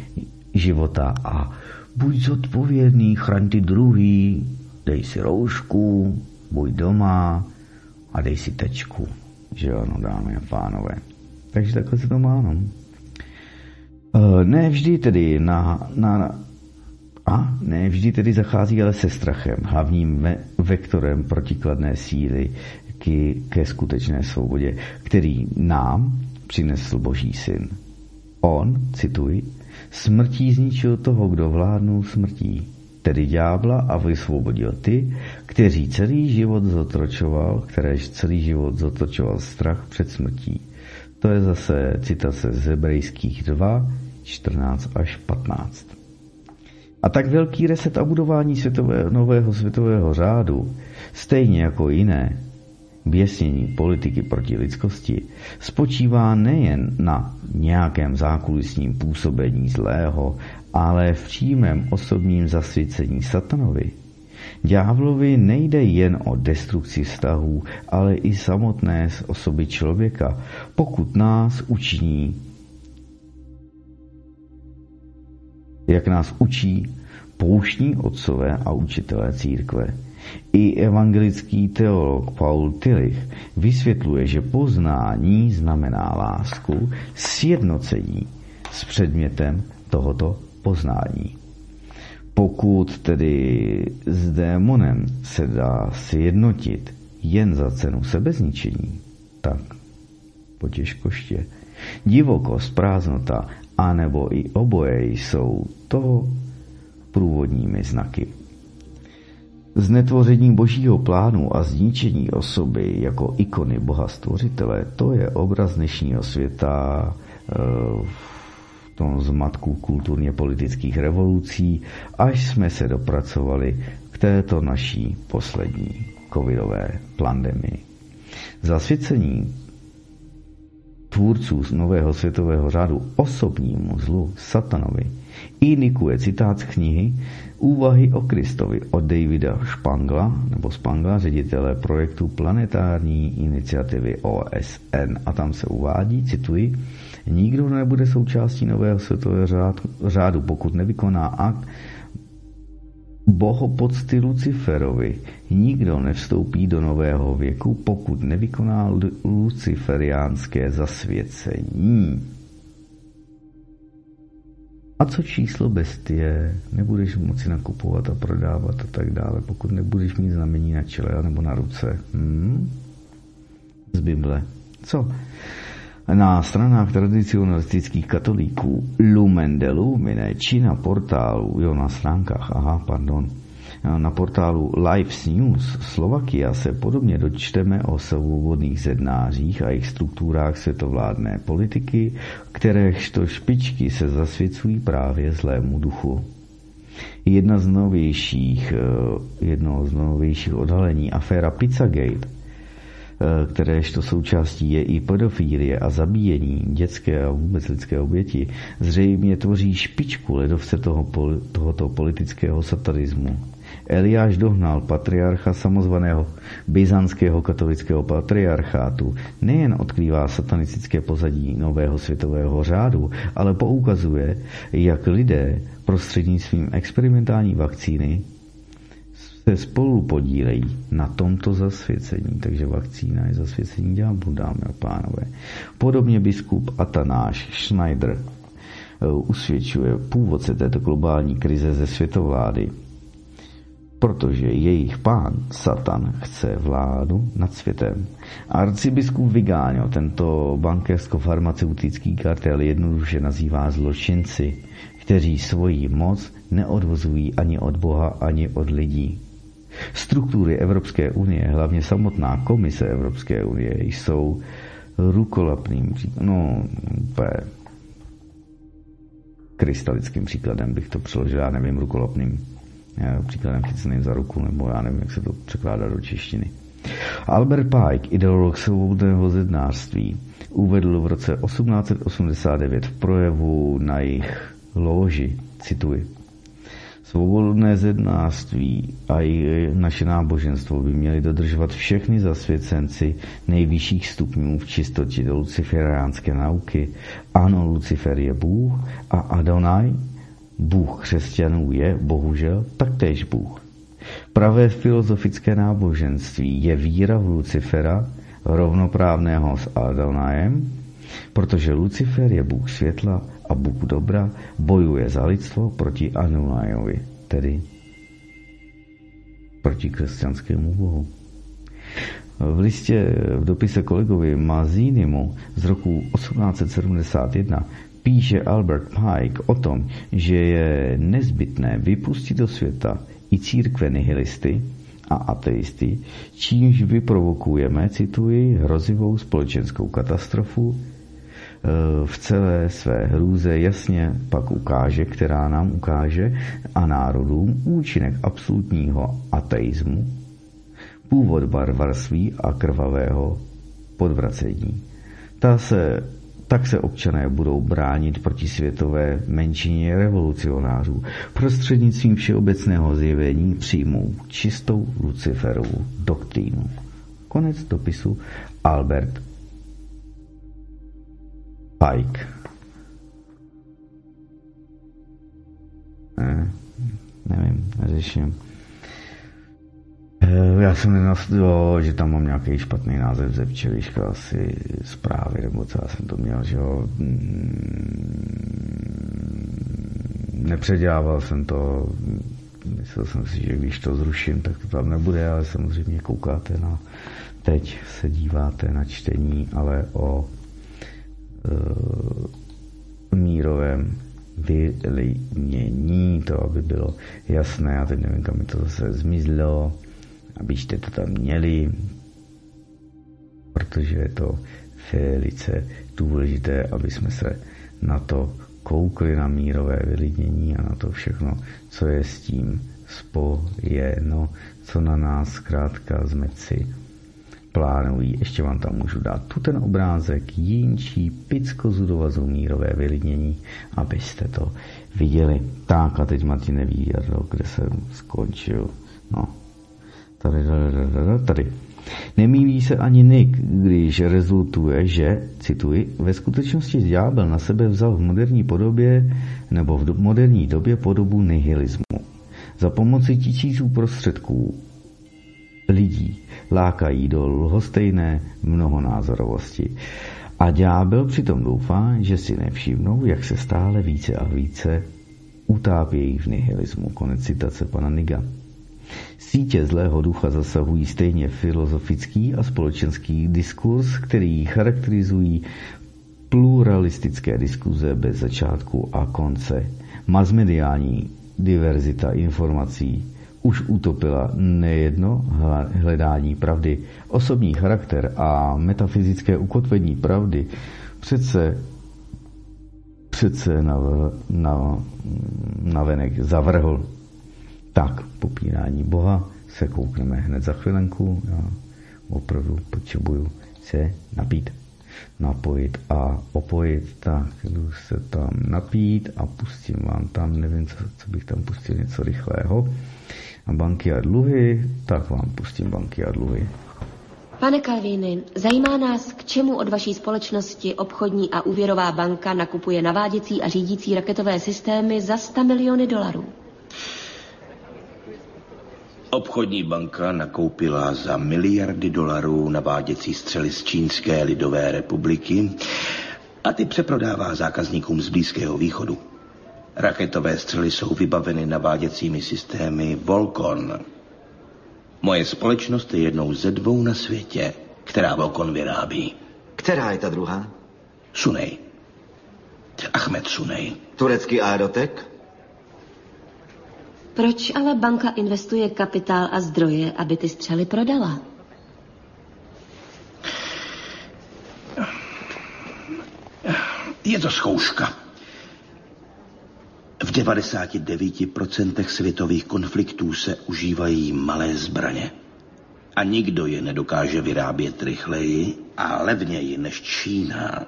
života a buď zodpovědný, chraň ty druhý, dej si roušku, buď doma a dej si tečku. Že ano, dámy a pánové. Takže takhle se to má, no. E, ne vždy tedy na, na a ne vždy tedy zachází ale se strachem, hlavním ve- vektorem protikladné síly k, ke skutečné svobodě, který nám přinesl Boží syn. On, cituji, smrtí zničil toho, kdo vládnul smrtí, tedy ďábla a vysvobodil ty, kteří celý život zotročoval, kteréž celý život zotročoval strach před smrtí. To je zase citace z Hebrejských 2, 14 až 15. A tak velký reset a budování světové, nového světového řádu, stejně jako jiné běsnění politiky proti lidskosti, spočívá nejen na nějakém zákulisním působení zlého, ale v přímém osobním zasvěcení satanovi. Ďáblovi nejde jen o destrukci vztahů, ale i samotné z osoby člověka, pokud nás učiní jak nás učí pouštní otcové a učitelé církve. I evangelický teolog Paul Tillich vysvětluje, že poznání znamená lásku, sjednocení s předmětem tohoto poznání. Pokud tedy s démonem se dá sjednotit jen za cenu sebezničení, tak potěžkoště. Divokost, prázdnota, anebo i oboje jsou toho průvodními znaky. Znetvoření božího plánu a zničení osoby jako ikony boha stvořitele, to je obraz dnešního světa eh, v tom zmatku kulturně politických revolucí, až jsme se dopracovali k této naší poslední covidové pandemii. Zasvěcení tvůrců z nového světového řádu osobnímu zlu satanovi indikuje citát z knihy Úvahy o Kristovi od Davida Špangla, nebo Spangla, ředitele projektu Planetární iniciativy OSN. A tam se uvádí, cituji, nikdo nebude součástí nového světového řádu, pokud nevykoná akt bohopocty Luciferovi. Nikdo nevstoupí do nového věku, pokud nevykoná luciferiánské zasvěcení. A co číslo bestie? Nebudeš moci nakupovat a prodávat a tak dále, pokud nebudeš mít znamení na čele nebo na ruce. Hmm? Z Bible. Co? Na stranách tradicionalistických katolíků Lumen de Lumine či na portálu, jo na stránkách, aha, pardon, na portálu Lives News Slovakia se podobně dočteme o svobodných zednářích a jejich strukturách světovládné politiky, kteréžto špičky se zasvěcují právě zlému duchu. Jedna z novějších, eh, jedno z novějších odhalení aféra Pizzagate kteréžto součástí je i pedofílie a zabíjení dětské a vůbec lidské oběti, zřejmě tvoří špičku ledovce toho, tohoto politického satarismu. Eliáš dohnal patriarcha samozvaného byzantského katolického patriarchátu nejen odkrývá satanistické pozadí nového světového řádu, ale poukazuje, jak lidé prostřednictvím experimentální vakcíny se spolu podílejí na tomto zasvěcení. Takže vakcína je zasvěcení ďáblu, dámy a pánové. Podobně biskup Atanáš Schneider eh, usvědčuje původce této globální krize ze světovlády, protože jejich pán, Satan, chce vládu nad světem. Arcibiskup Vigáňo tento bankersko-farmaceutický kartel jednoduše nazývá zločinci, kteří svoji moc neodvozují ani od Boha, ani od lidí. Struktury Evropské unie, hlavně samotná komise Evropské unie, jsou rukolapným příkladem, no, úplně krystalickým příkladem bych to přeložil, já nevím, rukolapným příkladem chyceným za ruku, nebo já nevím, jak se to překládá do češtiny. Albert Pike, ideolog svobodného zednářství, uvedl v roce 1889 v projevu na jejich loži, cituji, Svobodné zednářství a i naše náboženstvo by měly dodržovat všechny zasvěcenci nejvyšších stupňů v čistotě do luciferiánské nauky. Ano, Lucifer je Bůh a Adonai, Bůh křesťanů je, bohužel, taktéž Bůh. Pravé filozofické náboženství je víra v Lucifera, rovnoprávného s Adonajem, protože Lucifer je Bůh světla a Bůh dobra bojuje za lidstvo proti Anunajovi, tedy proti křesťanskému bohu. V listě v dopise kolegovi Mazinimu z roku 1871 píše Albert Pike o tom, že je nezbytné vypustit do světa i církve nihilisty a ateisty, čímž vyprovokujeme, cituji, hrozivou společenskou katastrofu, v celé své hrůze jasně pak ukáže, která nám ukáže a národům účinek absolutního ateismu, původ barbarství a krvavého podvracení. Ta se, tak se občané budou bránit proti světové menšině revolucionářů. Prostřednictvím všeobecného zjevení přijmou čistou Luciferovu doktrínu. Konec dopisu Albert Pike. Ne, nevím, neřeším. Eh, já jsem nenastudoval, že tam mám nějaký špatný název ze včeliška, asi zprávy, nebo co já jsem to měl, že jo. Mm, nepředělával jsem to, myslel jsem si, že když to zruším, tak to tam nebude, ale samozřejmě koukáte na, teď se díváte na čtení, ale o mírovém vylidnění, to aby bylo jasné, já teď nevím, kam mi to zase zmizlo, abyste to tam měli, protože je to velice důležité, aby jsme se na to koukli na mírové vylidnění a na to všechno, co je s tím spojeno, co na nás zkrátka zmeci plánují. Ještě vám tam můžu dát tu ten obrázek, jinčí picko zudovazu mírové vylidnění, abyste to viděli. Tak a teď Martin neví, kde jsem skončil. No, tady, tady, tady, tady. Nemýlí se ani Nick, když rezultuje, že, cituji, ve skutečnosti ďábel na sebe vzal v moderní podobě nebo v moderní době podobu nihilismu. Za pomoci tisíců prostředků lidí lákají do lhostejné mnohonázorovosti. A ďábel přitom doufá, že si nevšimnou, jak se stále více a více utápějí v nihilismu. Konec citace pana Niga. Sítě zlého ducha zasahují stejně filozofický a společenský diskurs, který charakterizují pluralistické diskuze bez začátku a konce. Masmediální diverzita informací už utopila nejedno hledání pravdy. Osobní charakter a metafyzické ukotvení pravdy přece přece na, na, na venek zavrhl. Tak, popírání Boha se koukneme hned za chvilenku. Já opravdu potřebuju se napít, napojit a opojit. Tak, jdu se tam napít a pustím vám tam, nevím, co, co bych tam pustil, něco rychlého. A banky a dluhy, tak vám pustím banky a dluhy. Pane Kalvíny, zajímá nás, k čemu od vaší společnosti obchodní a úvěrová banka nakupuje naváděcí a řídící raketové systémy za 100 miliony dolarů. Obchodní banka nakoupila za miliardy dolarů naváděcí střely z Čínské lidové republiky a ty přeprodává zákazníkům z Blízkého východu. Raketové střely jsou vybaveny naváděcími systémy Volcon. Moje společnost je jednou ze dvou na světě, která Volcon vyrábí. Která je ta druhá? Sunej. Ahmed Sunej. Turecký aerotek? Proč ale banka investuje kapitál a zdroje, aby ty střely prodala? Je to zkouška. V 99% světových konfliktů se užívají malé zbraně. A nikdo je nedokáže vyrábět rychleji a levněji než Čína.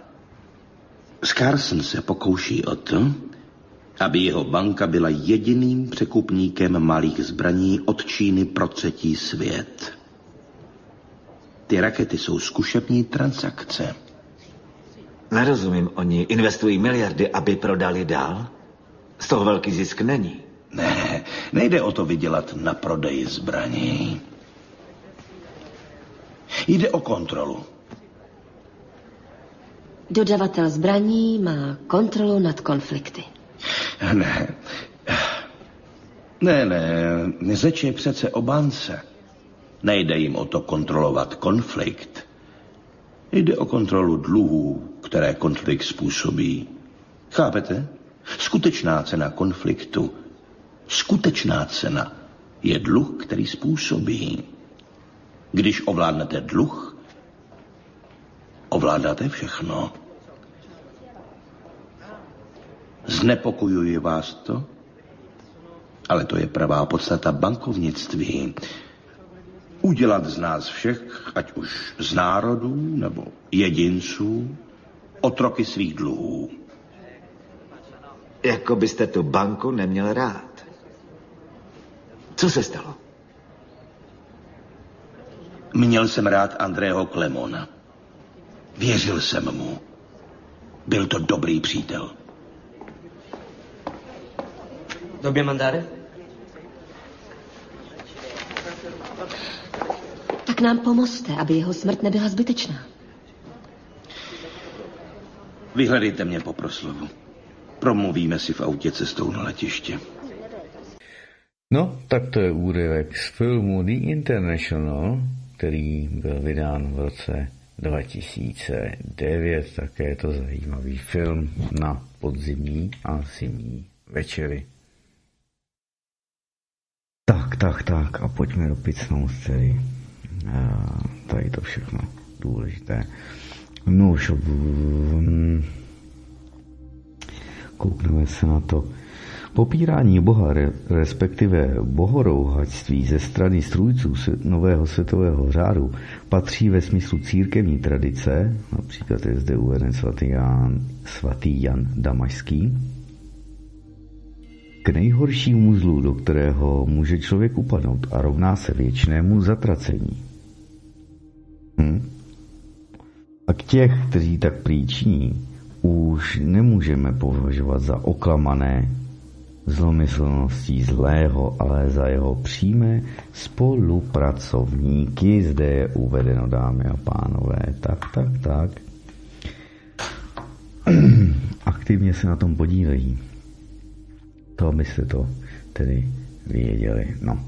Scarson se pokouší o to, aby jeho banka byla jediným překupníkem malých zbraní od Číny pro třetí svět. Ty rakety jsou zkušební transakce. Nerozumím, oni investují miliardy, aby prodali dál? Z toho velký zisk není. Ne, nejde o to vydělat na prodeji zbraní. Jde o kontrolu. Dodavatel zbraní má kontrolu nad konflikty. Ne. Ne, ne, řeč je přece o bance. Nejde jim o to kontrolovat konflikt. Jde o kontrolu dluhů, které konflikt způsobí. Chápete? Skutečná cena konfliktu, skutečná cena je dluh, který způsobí. Když ovládnete dluh, ovládáte všechno. Znepokojuje vás to? Ale to je pravá podstata bankovnictví. Udělat z nás všech, ať už z národů nebo jedinců, otroky svých dluhů. Jako byste tu banku neměl rád. Co se stalo? Měl jsem rád Andrého Klemona. Věřil jsem mu. Byl to dobrý přítel. Době mandáre? Tak nám pomozte, aby jeho smrt nebyla zbytečná. Vyhledejte mě po proslovu. Promluvíme si v autě cestou na letiště. No, tak to je úryvek z filmu The International, který byl vydán v roce 2009. Také je to zajímavý film na podzimní a zimní večery. Tak, tak, tak a pojďme do picnout tedy. A, tady to všechno důležité. No už koukneme se na to. Popírání Boha, respektive bohorouhačství ze strany strůjců nového světového řádu patří ve smyslu církevní tradice, například je zde uveden svatý Jan, svatý Jan Damašský, k nejhoršímu zlu, do kterého může člověk upadnout a rovná se věčnému zatracení. Hm? A k těch, kteří tak příčiní, už nemůžeme považovat za oklamané zlomyslností zlého, ale za jeho přímé spolupracovníky. Zde je uvedeno, dámy a pánové. Tak, tak, tak. Aktivně se na tom podílejí. To abyste to tedy věděli. No.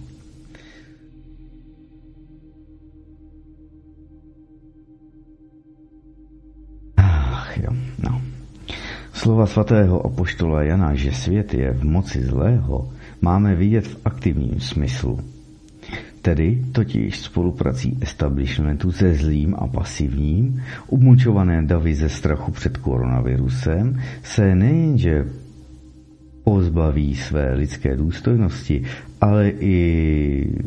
Ach jo. Slova svatého apoštola Jana, že svět je v moci zlého, máme vidět v aktivním smyslu. Tedy totiž spoluprací establishmentu se zlým a pasivním, umlčované davy ze strachu před koronavirusem, se nejenže pozbaví své lidské důstojnosti, ale i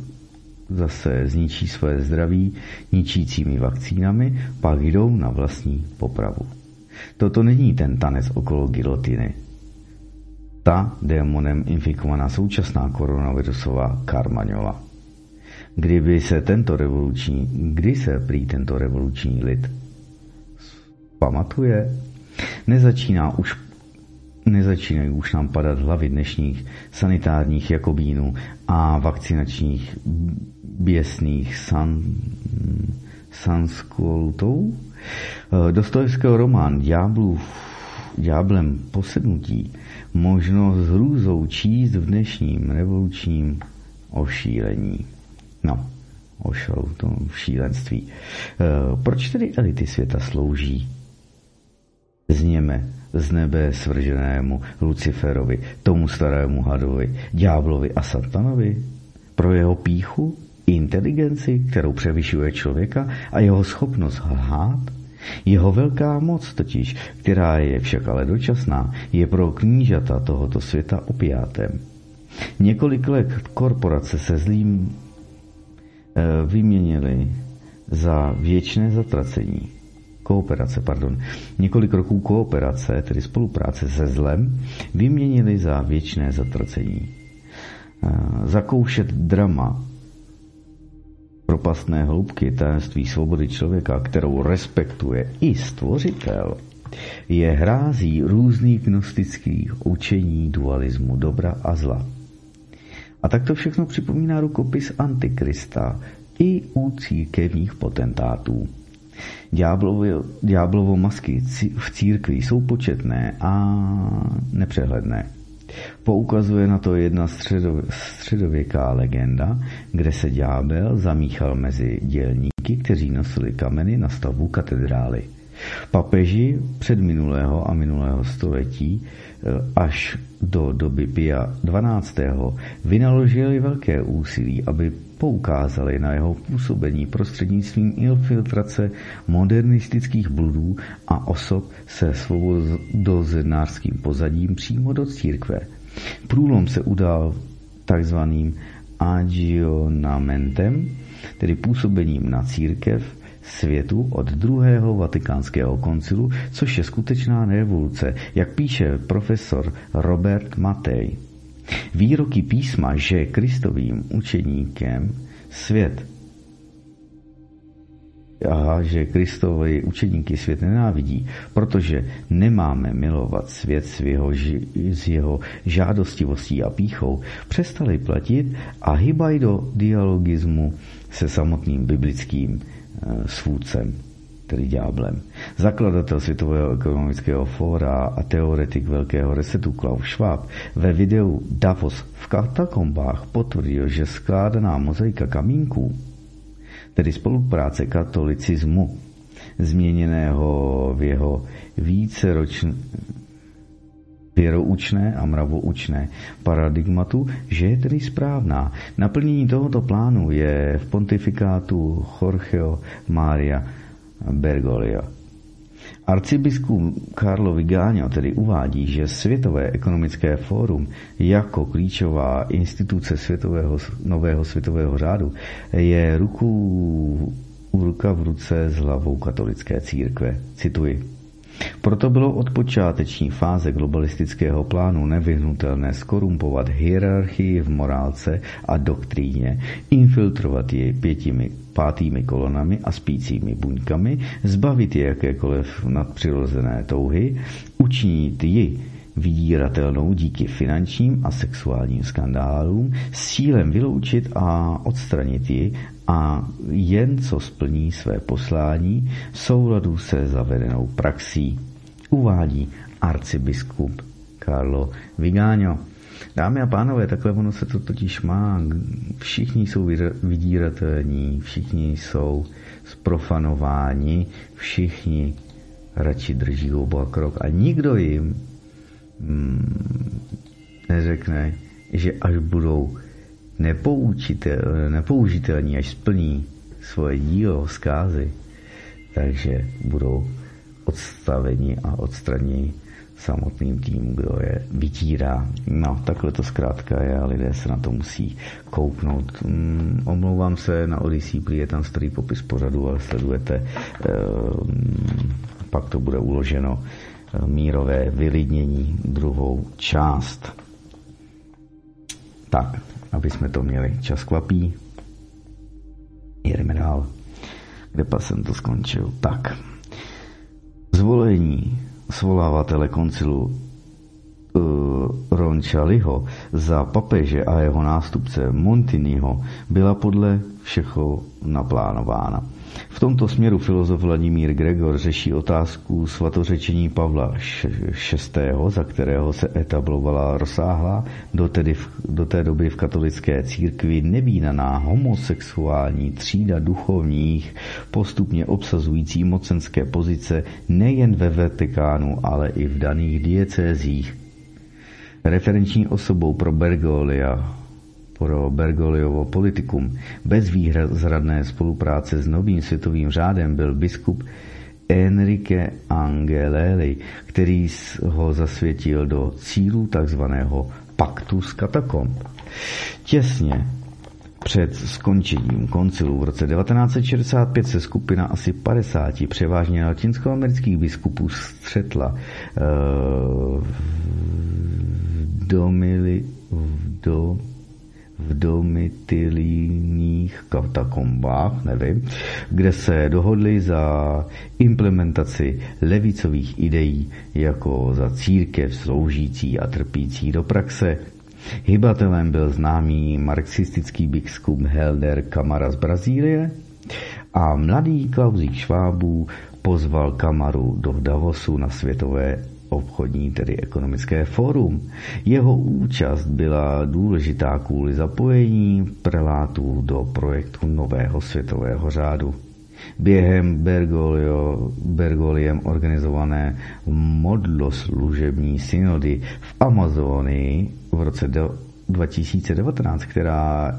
zase zničí své zdraví ničícími vakcínami, pak jdou na vlastní popravu. Toto není ten tanec okolo gilotiny. Ta démonem infikovaná současná koronavirusová karmaňola. Kdyby se tento revoluční, kdy se prý tento revoluční lid pamatuje, nezačíná už nezačínají už nám padat hlavy dnešních sanitárních jakobínů a vakcinačních běsných san, sanskolutů? Eh, Dostojevského román Ďáblův, Ďáblem posednutí možno s hrůzou číst v dnešním revolučním ošílení. No, o tom šílenství. Eh, proč tedy elity světa slouží? Zněme z nebe svrženému Luciferovi, tomu starému hadovi, ďáblovi a satanovi? Pro jeho píchu, inteligenci, kterou převyšuje člověka a jeho schopnost lhát? Jeho velká moc totiž, která je však ale dočasná, je pro knížata tohoto světa opiátem. Několik let korporace se zlým e, vyměnili za věčné zatracení kooperace, pardon, několik roků kooperace, tedy spolupráce se zlem, vyměnili za věčné zatracení. Zakoušet drama propastné hloubky tajemství svobody člověka, kterou respektuje i stvořitel, je hrází různých gnostických učení dualismu dobra a zla. A tak to všechno připomíná rukopis Antikrista i u církevních potentátů. Ďáblovo masky v církvi jsou početné a nepřehledné. Poukazuje na to jedna středověká legenda, kde se ďábel zamíchal mezi dělníky, kteří nosili kameny na stavbu katedrály. Papeži před minulého a minulého století eh, až do doby Pia 12. vynaložili velké úsilí, aby poukázali na jeho působení prostřednictvím infiltrace modernistických bludů a osob se svobodozednářským pozadím přímo do církve. Průlom se udal takzvaným agionamentem, tedy působením na církev světu od druhého vatikánského koncilu, což je skutečná revoluce, jak píše profesor Robert Matej. Výroky písma, že Kristovým učeníkem svět a že Kristovi učeníky svět nenávidí, protože nemáme milovat svět s jeho, s jeho žádostivostí a píchou, přestali platit a hybají do dialogismu se samotným biblickým svůdcem tedy ďáblem. Zakladatel Světového ekonomického fóra a teoretik velkého resetu Klaus Schwab ve videu Davos v katakombách potvrdil, že skládaná mozaika kamínků, tedy spolupráce katolicismu, změněného v jeho víceročné věroučné a mravoučné paradigmatu, že je tedy správná. Naplnění tohoto plánu je v pontifikátu Jorgeo Maria Bergoglio. Arcibiskup Carlo Vigano tedy uvádí, že Světové ekonomické fórum jako klíčová instituce světového, nového světového řádu je ruku, ruka v ruce s hlavou katolické církve. Cituji. Proto bylo od počáteční fáze globalistického plánu nevyhnutelné skorumpovat hierarchii v morálce a doktríně, infiltrovat ji pětimi pátými kolonami a spícími buňkami, zbavit je jakékoliv nadpřirozené touhy, učinit ji vydíratelnou díky finančním a sexuálním skandálům s cílem vyloučit a odstranit ji a jen co splní své poslání v souladu se zavedenou praxí, uvádí arcibiskup Carlo Vigano. Dámy a pánové, takhle ono se to totiž má. Všichni jsou vydíratelní, všichni jsou sprofanováni, všichni radši drží oba krok a nikdo jim hmm, neřekne, že až budou nepoužitelní, až splní svoje dílo, zkázy, takže budou odstaveni a odstraněni samotným tím, kdo je vytírá. No, takhle to zkrátka je a lidé se na to musí kouknout. Mm, omlouvám se, na Odyssey je tam starý popis pořadu, ale sledujete, e, pak to bude uloženo e, mírové vylidnění druhou část. Tak, aby jsme to měli. Čas kvapí. Jedeme dál. Kde pas jsem to skončil? Tak. Zvolení svolávatele koncilu uh, Rončaliho za papeže a jeho nástupce Montiniho byla podle všeho naplánována. V tomto směru filozof Vladimír Gregor řeší otázku svatořečení Pavla VI., za kterého se etablovala rozsáhlá do, tedy v, do té doby v katolické církvi nevínaná homosexuální třída duchovních, postupně obsazující mocenské pozice nejen ve Vatikánu, ale i v daných diecézích. Referenční osobou pro Bergolia pro Bergoliovo politikum bez výhradné spolupráce s novým světovým řádem byl biskup Enrique Angelelli, který ho zasvětil do cílu tzv. paktu s katakomb. Těsně před skončením koncilu v roce 1965 se skupina asi 50 převážně latinskoamerických biskupů střetla uh, v domili, v do, v domitilínních katakombách, nevím, kde se dohodli za implementaci levicových ideí jako za církev sloužící a trpící do praxe. Hybatelem byl známý marxistický biskup Helder Kamara z Brazílie a mladý Klausík Švábů pozval Kamaru do Davosu na světové obchodní, tedy ekonomické fórum. Jeho účast byla důležitá kvůli zapojení prelátů do projektu nového světového řádu. Během Bergoglio, Bergoliem organizované modloslužební synody v Amazonii v roce 2019, která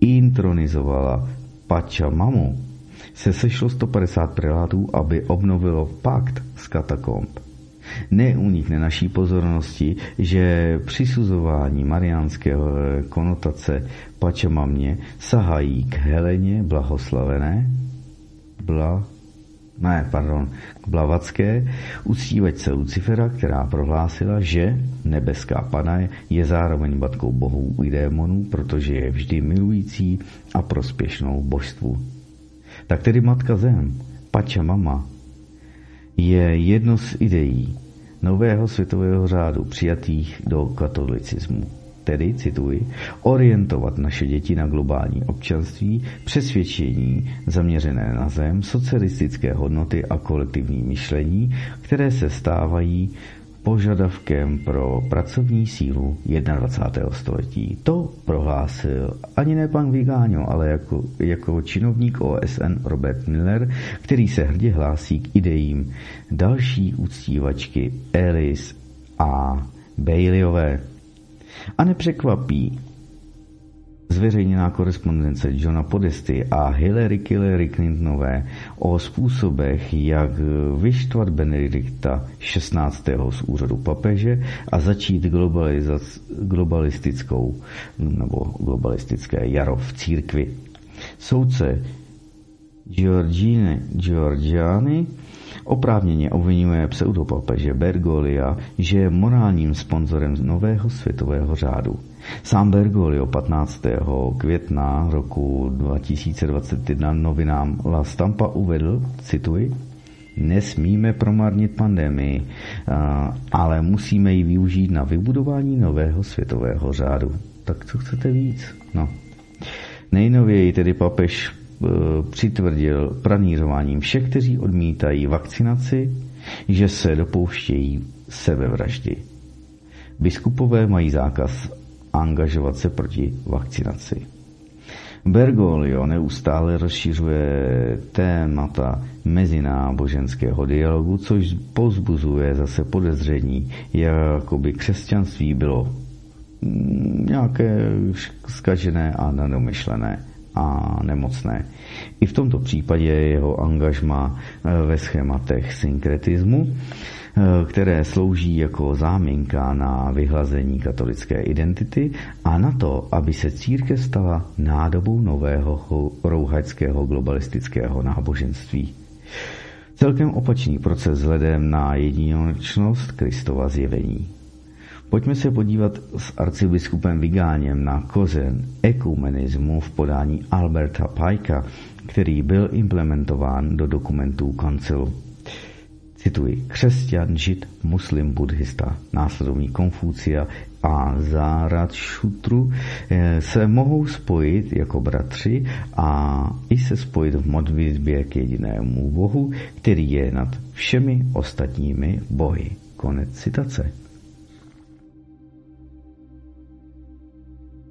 intronizovala Pachamamu, se sešlo 150 prelátů, aby obnovilo pakt s katakomb. Neunikne naší pozornosti, že přisuzování mariánské konotace Pačamamě sahají k Heleně blahoslavené, bla, ne, pardon, k Blavacké, uctívačce Lucifera, která prohlásila, že nebeská pana je zároveň matkou bohů i démonů, protože je vždy milující a prospěšnou božstvu. Tak tedy matka zem, Pačamama, je jedno z ideí nového světového řádu přijatých do katolicismu. tedy, cituji, orientovat naše děti na globální občanství, přesvědčení zaměřené na zem, socialistické hodnoty a kolektivní myšlení, které se stávají požadavkem pro pracovní sílu 21. století. To prohlásil ani ne pan Vigáňo, ale jako, jako činovník OSN Robert Miller, který se hrdě hlásí k idejím další úctívačky Alice a Baileyové. A nepřekvapí, zveřejněná korespondence Johna Podesty a Hillary Hillary Clintonové o způsobech, jak vyštvat Benedikta 16. z úřadu papeže a začít globalistickou nebo globalistické jaro v církvi. Soudce Giorgine Giorgiani oprávněně obvinuje pseudopapeže Bergolia, že je morálním sponzorem nového světového řádu. Sám Bergoglio 15. května roku 2021 novinám La Stampa uvedl, cituji, Nesmíme promarnit pandemii, ale musíme ji využít na vybudování nového světového řádu. Tak co chcete víc? No. Nejnověji tedy papež e, přitvrdil pranířováním všech, kteří odmítají vakcinaci, že se dopouštějí sebevraždy. Biskupové mají zákaz angažovat se proti vakcinaci. Bergoglio neustále rozšiřuje témata mezináboženského dialogu, což pozbuzuje zase podezření, jako by křesťanství bylo nějaké skažené a nedomyšlené a nemocné. I v tomto případě jeho angažma ve schématech synkretismu Eh, které slouží jako záminka na vyhlazení katolické identity a na to, aby se církev stala nádobou nového rouhačského globalistického náboženství. Celkem opačný proces vzhledem na jedinečnost Kristova zjevení. Pojďme se podívat s arcibiskupem Vigáněm na kozen ekumenismu v podání Alberta Pajka, který byl implementován do dokumentů kancelu. Cituji, křesťan, žid, muslim, buddhista, následovník Konfucia a Zárad Šutru eh, se mohou spojit jako bratři a i se spojit v modlitbě k jedinému Bohu, který je nad všemi ostatními bohy. Konec citace.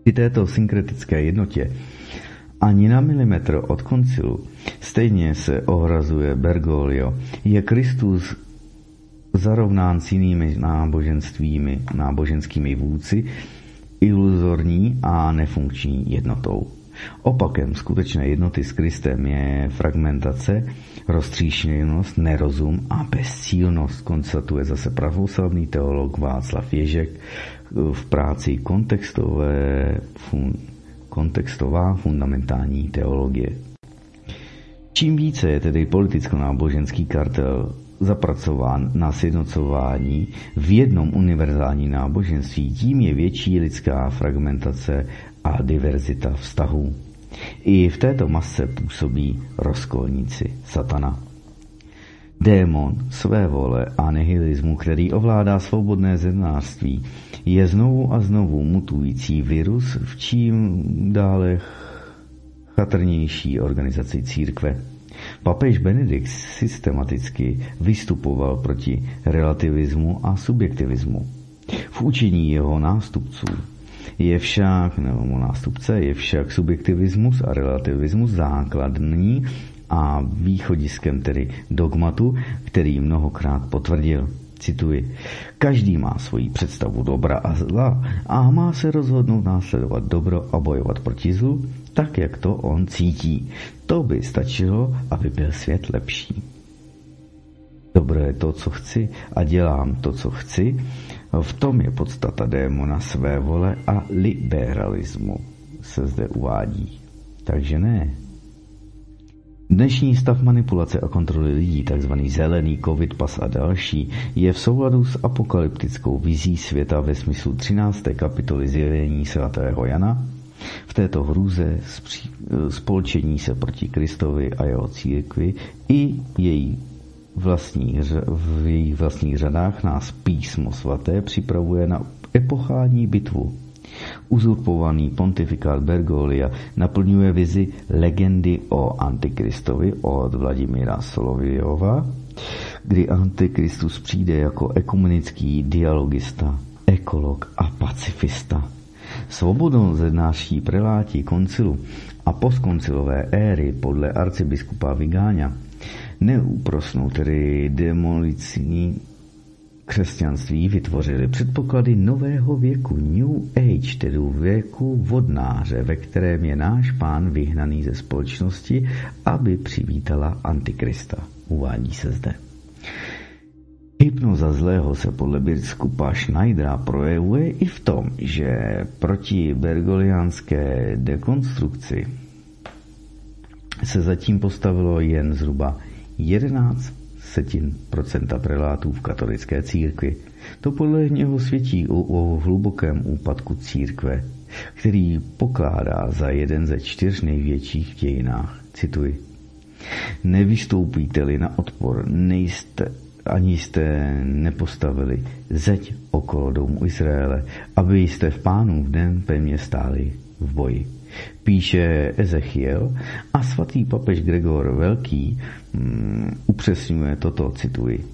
Při této synkretické jednotě ani na milimetr od koncilu. Stejně se ohrazuje Bergoglio. Je Kristus zarovnán s jinými náboženstvími, náboženskými vůdci, iluzorní a nefunkční jednotou. Opakem skutečné jednoty s Kristem je fragmentace, roztříšněnost, nerozum a bezcílnost, konstatuje zase pravoslavný teolog Václav Ježek v práci kontextové fun- kontextová fundamentální teologie. Čím více je tedy politicko-náboženský kartel zapracován na sjednocování v jednom univerzální náboženství, tím je větší lidská fragmentace a diverzita vztahů. I v této masce působí rozkolníci satana. Démon své vole a nihilismu, který ovládá svobodné zednářství, je znovu a znovu mutující virus v čím dále chatrnější organizaci církve. Papež Benedikt systematicky vystupoval proti relativismu a subjektivismu. V učení jeho nástupců je však, nebo nástupce, je však subjektivismus a relativismus základní a východiskem tedy dogmatu, který mnohokrát potvrdil. Cituji, každý má svoji představu dobra a zla a má se rozhodnout následovat dobro a bojovat proti zlu, tak jak to on cítí. To by stačilo, aby byl svět lepší. Dobro je to, co chci a dělám to, co chci. V tom je podstata démona své vole a liberalismu, se zde uvádí. Takže ne, Dnešní stav manipulace a kontroly lidí, tzv. zelený covid pas a další, je v souladu s apokalyptickou vizí světa ve smyslu 13. kapitoly zjevení svatého Jana. V této hrůze spolčení se proti Kristovi a jeho církvi i její vlastní, v jejich vlastních řadách nás písmo svaté připravuje na epochální bitvu. Uzurpovaný pontifikát Bergolia naplňuje vizi legendy o Antikristovi od Vladimíra Soloviova, kdy Antikristus přijde jako ekumenický dialogista, ekolog a pacifista. Svobodou zednáší preláti koncilu a postkoncilové éry podle arcibiskupa Vigáňa neúprosnou, tedy demolicí křesťanství vytvořili předpoklady nového věku New Age, tedy věku vodnáře, ve kterém je náš pán vyhnaný ze společnosti, aby přivítala Antikrista. Uvádí se zde. Hypnoza zlého se podle biskupa Schneidera projevuje i v tom, že proti bergoliánské dekonstrukci se zatím postavilo jen zhruba 11 setin procenta prelátů v katolické církvi. To podle něho svědčí o, o hlubokém úpadku církve, který pokládá za jeden ze čtyř největších v dějinách. Cituji. Nevystoupíte-li na odpor, nejste ani jste nepostavili zeď okolo domu Izraele, aby jste v pánu v den pevně stáli v boji. Píše Ezechiel a svatý papež Gregor Velký mm, upřesňuje toto, cituji.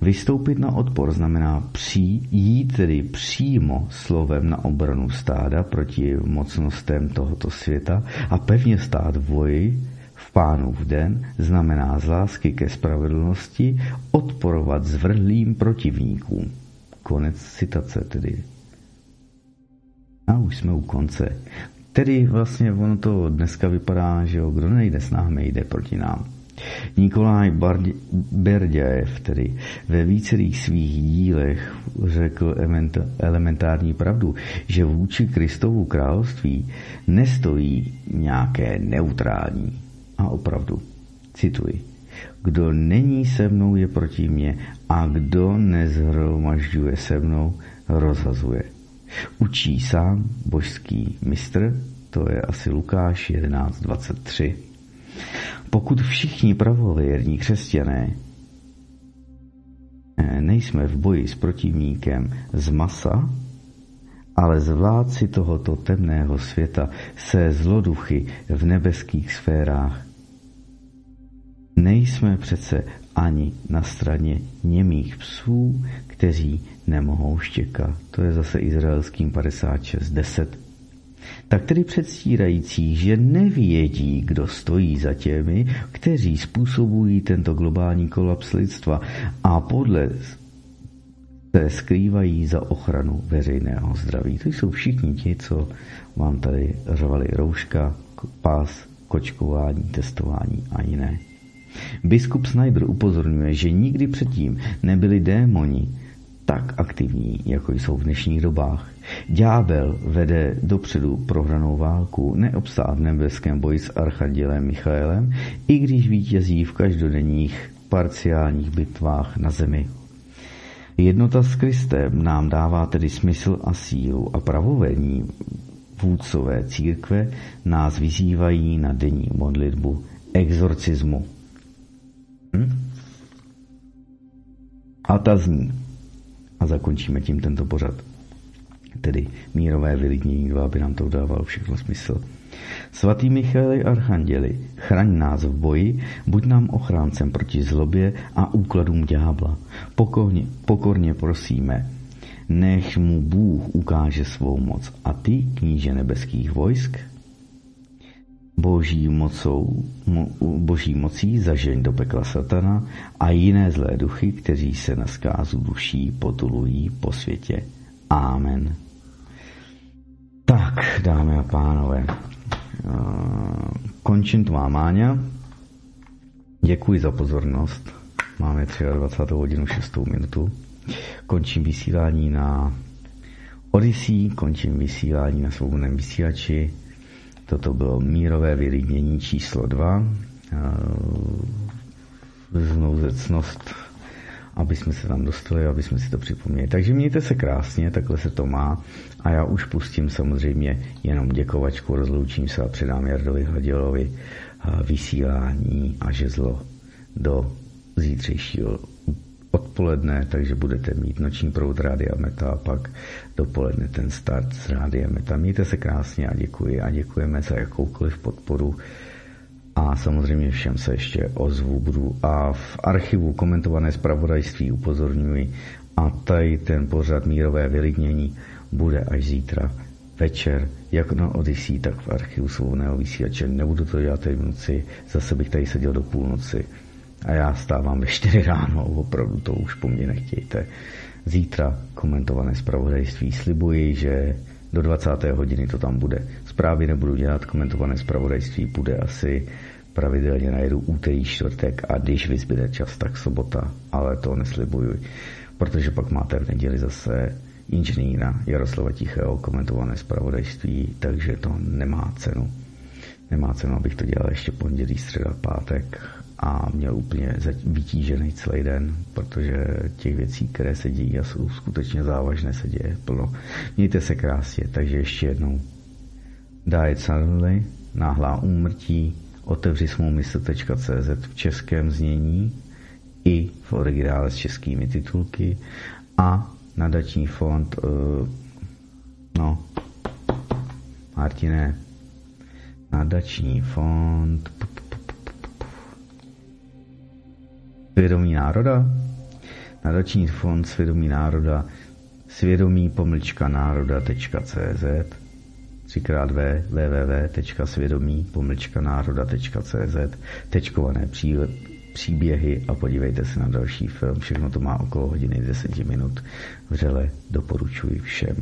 Vystoupit na odpor znamená přijít tedy přímo slovem na obranu stáda proti mocnostem tohoto světa a pevně stát v boji v pánův den znamená z lásky ke spravedlnosti odporovat zvrhlým protivníkům. Konec citace tedy. A už jsme u konce. Tedy vlastně ono to dneska vypadá, že jo, kdo nejde s námi, jde proti nám. Nikolaj Berdějev tedy ve vícerých svých dílech řekl elementární pravdu, že vůči Kristovu království nestojí nějaké neutrální. A opravdu, cituji, kdo není se mnou, je proti mně a kdo nezhromažďuje se mnou, rozhazuje. Učí sám božský mistr, to je asi Lukáš 11.23. Pokud všichni pravověrní křesťané eh, nejsme v boji s protivníkem z masa, ale zvládci tohoto temného světa se zloduchy v nebeských sférách. Nejsme přece ani na straně němých psů, kteří nemohou štěkat. To je zase izraelským 56.10. Tak tedy předstírající, že nevědí, kdo stojí za těmi, kteří způsobují tento globální kolaps lidstva a podle se skrývají za ochranu veřejného zdraví. To jsou všichni ti, co vám tady řvali rouška, pás, kočkování, testování a jiné. Biskup Snyder upozorňuje, že nikdy předtím nebyli démoni tak aktivní, jako jsou v dnešních dobách. Ďábel vede dopředu prohranou válku, neobstát v nebeském boji s archandělem Michaelem, i když vítězí v každodenních parciálních bitvách na zemi. Jednota s Kristem nám dává tedy smysl a sílu a pravovení vůdcové církve nás vyzývají na denní modlitbu exorcismu. Hm? A ta zní. A zakončíme tím tento pořad. Tedy mírové vylidnění dva, aby nám to dávalo všechno smysl. Svatý Michaeli Archanděli, chraň nás v boji, buď nám ochráncem proti zlobě a úkladům ďábla. Pokorně, pokorně prosíme, nech mu Bůh ukáže svou moc a ty, kníže nebeských vojsk, boží, mocou, mo, boží mocí zažeň do pekla satana a jiné zlé duchy, kteří se na zkázu duší potulují po světě. Amen. Tak, dámy a pánové, končím tvá máňa. Děkuji za pozornost. Máme 23. hodinu 6. minutu. Končím vysílání na Odyssey, končím vysílání na svobodném vysílači Toto bylo mírové vylidnění číslo dva. Znouzecnost, aby jsme se tam dostali, aby jsme si to připomněli. Takže mějte se krásně, takhle se to má. A já už pustím samozřejmě jenom děkovačku, rozloučím se a předám Jardovi Hladělovi vysílání a žezlo do zítřejšího odpoledne, takže budete mít noční proud Rádia Meta a pak dopoledne ten start z Rádia Meta. Mějte se krásně a děkuji. A děkujeme za jakoukoliv podporu. A samozřejmě všem se ještě ozvu budu a v archivu komentované zpravodajství upozorňuji. A tady ten pořad mírové vylidnění bude až zítra večer, jak na Odyssey, tak v archivu svobodného vysílače. Nebudu to dělat teď v noci, zase bych tady seděl do půlnoci a já stávám ve 4 ráno, opravdu to už po mně nechtějte. Zítra komentované zpravodajství slibuji, že do 20. hodiny to tam bude. Zprávy nebudu dělat, komentované zpravodajství bude asi pravidelně najedu úterý, čtvrtek a když vyzbyde čas, tak sobota, ale to neslibuju, protože pak máte v neděli zase inženýra Jaroslava Tichého komentované zpravodajství, takže to nemá cenu. Nemá cenu, abych to dělal ještě pondělí, středa, pátek a měl úplně vytížený celý den, protože těch věcí, které se dějí a jsou skutečně závažné, se děje plno. Mějte se krásně, takže ještě jednou. Diet suddenly, náhlá úmrtí, otevři svou mysl.cz v českém znění i v originále s českými titulky a nadační fond, uh, no, Martine, nadační fond, Svědomí národa, nadační fond Svědomí národa, svědomí pomlčka národa.cz, třikrát v www.svědomí pomlčka národa.cz, tečkované příběhy a podívejte se na další film. Všechno to má okolo hodiny 10 minut. Vřele doporučuji všem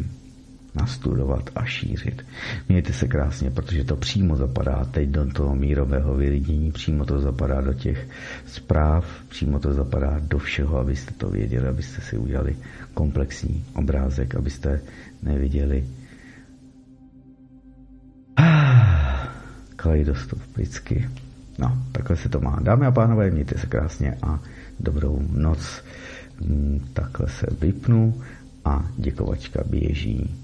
nastudovat a šířit. Mějte se krásně, protože to přímo zapadá teď do toho mírového vylidnění, přímo to zapadá do těch zpráv, přímo to zapadá do všeho, abyste to věděli, abyste si udělali komplexní obrázek, abyste neviděli ah, kaleidoskop vždycky. No, takhle se to má. Dámy a pánové, mějte se krásně a dobrou noc. Hmm, takhle se vypnu a děkovačka běží.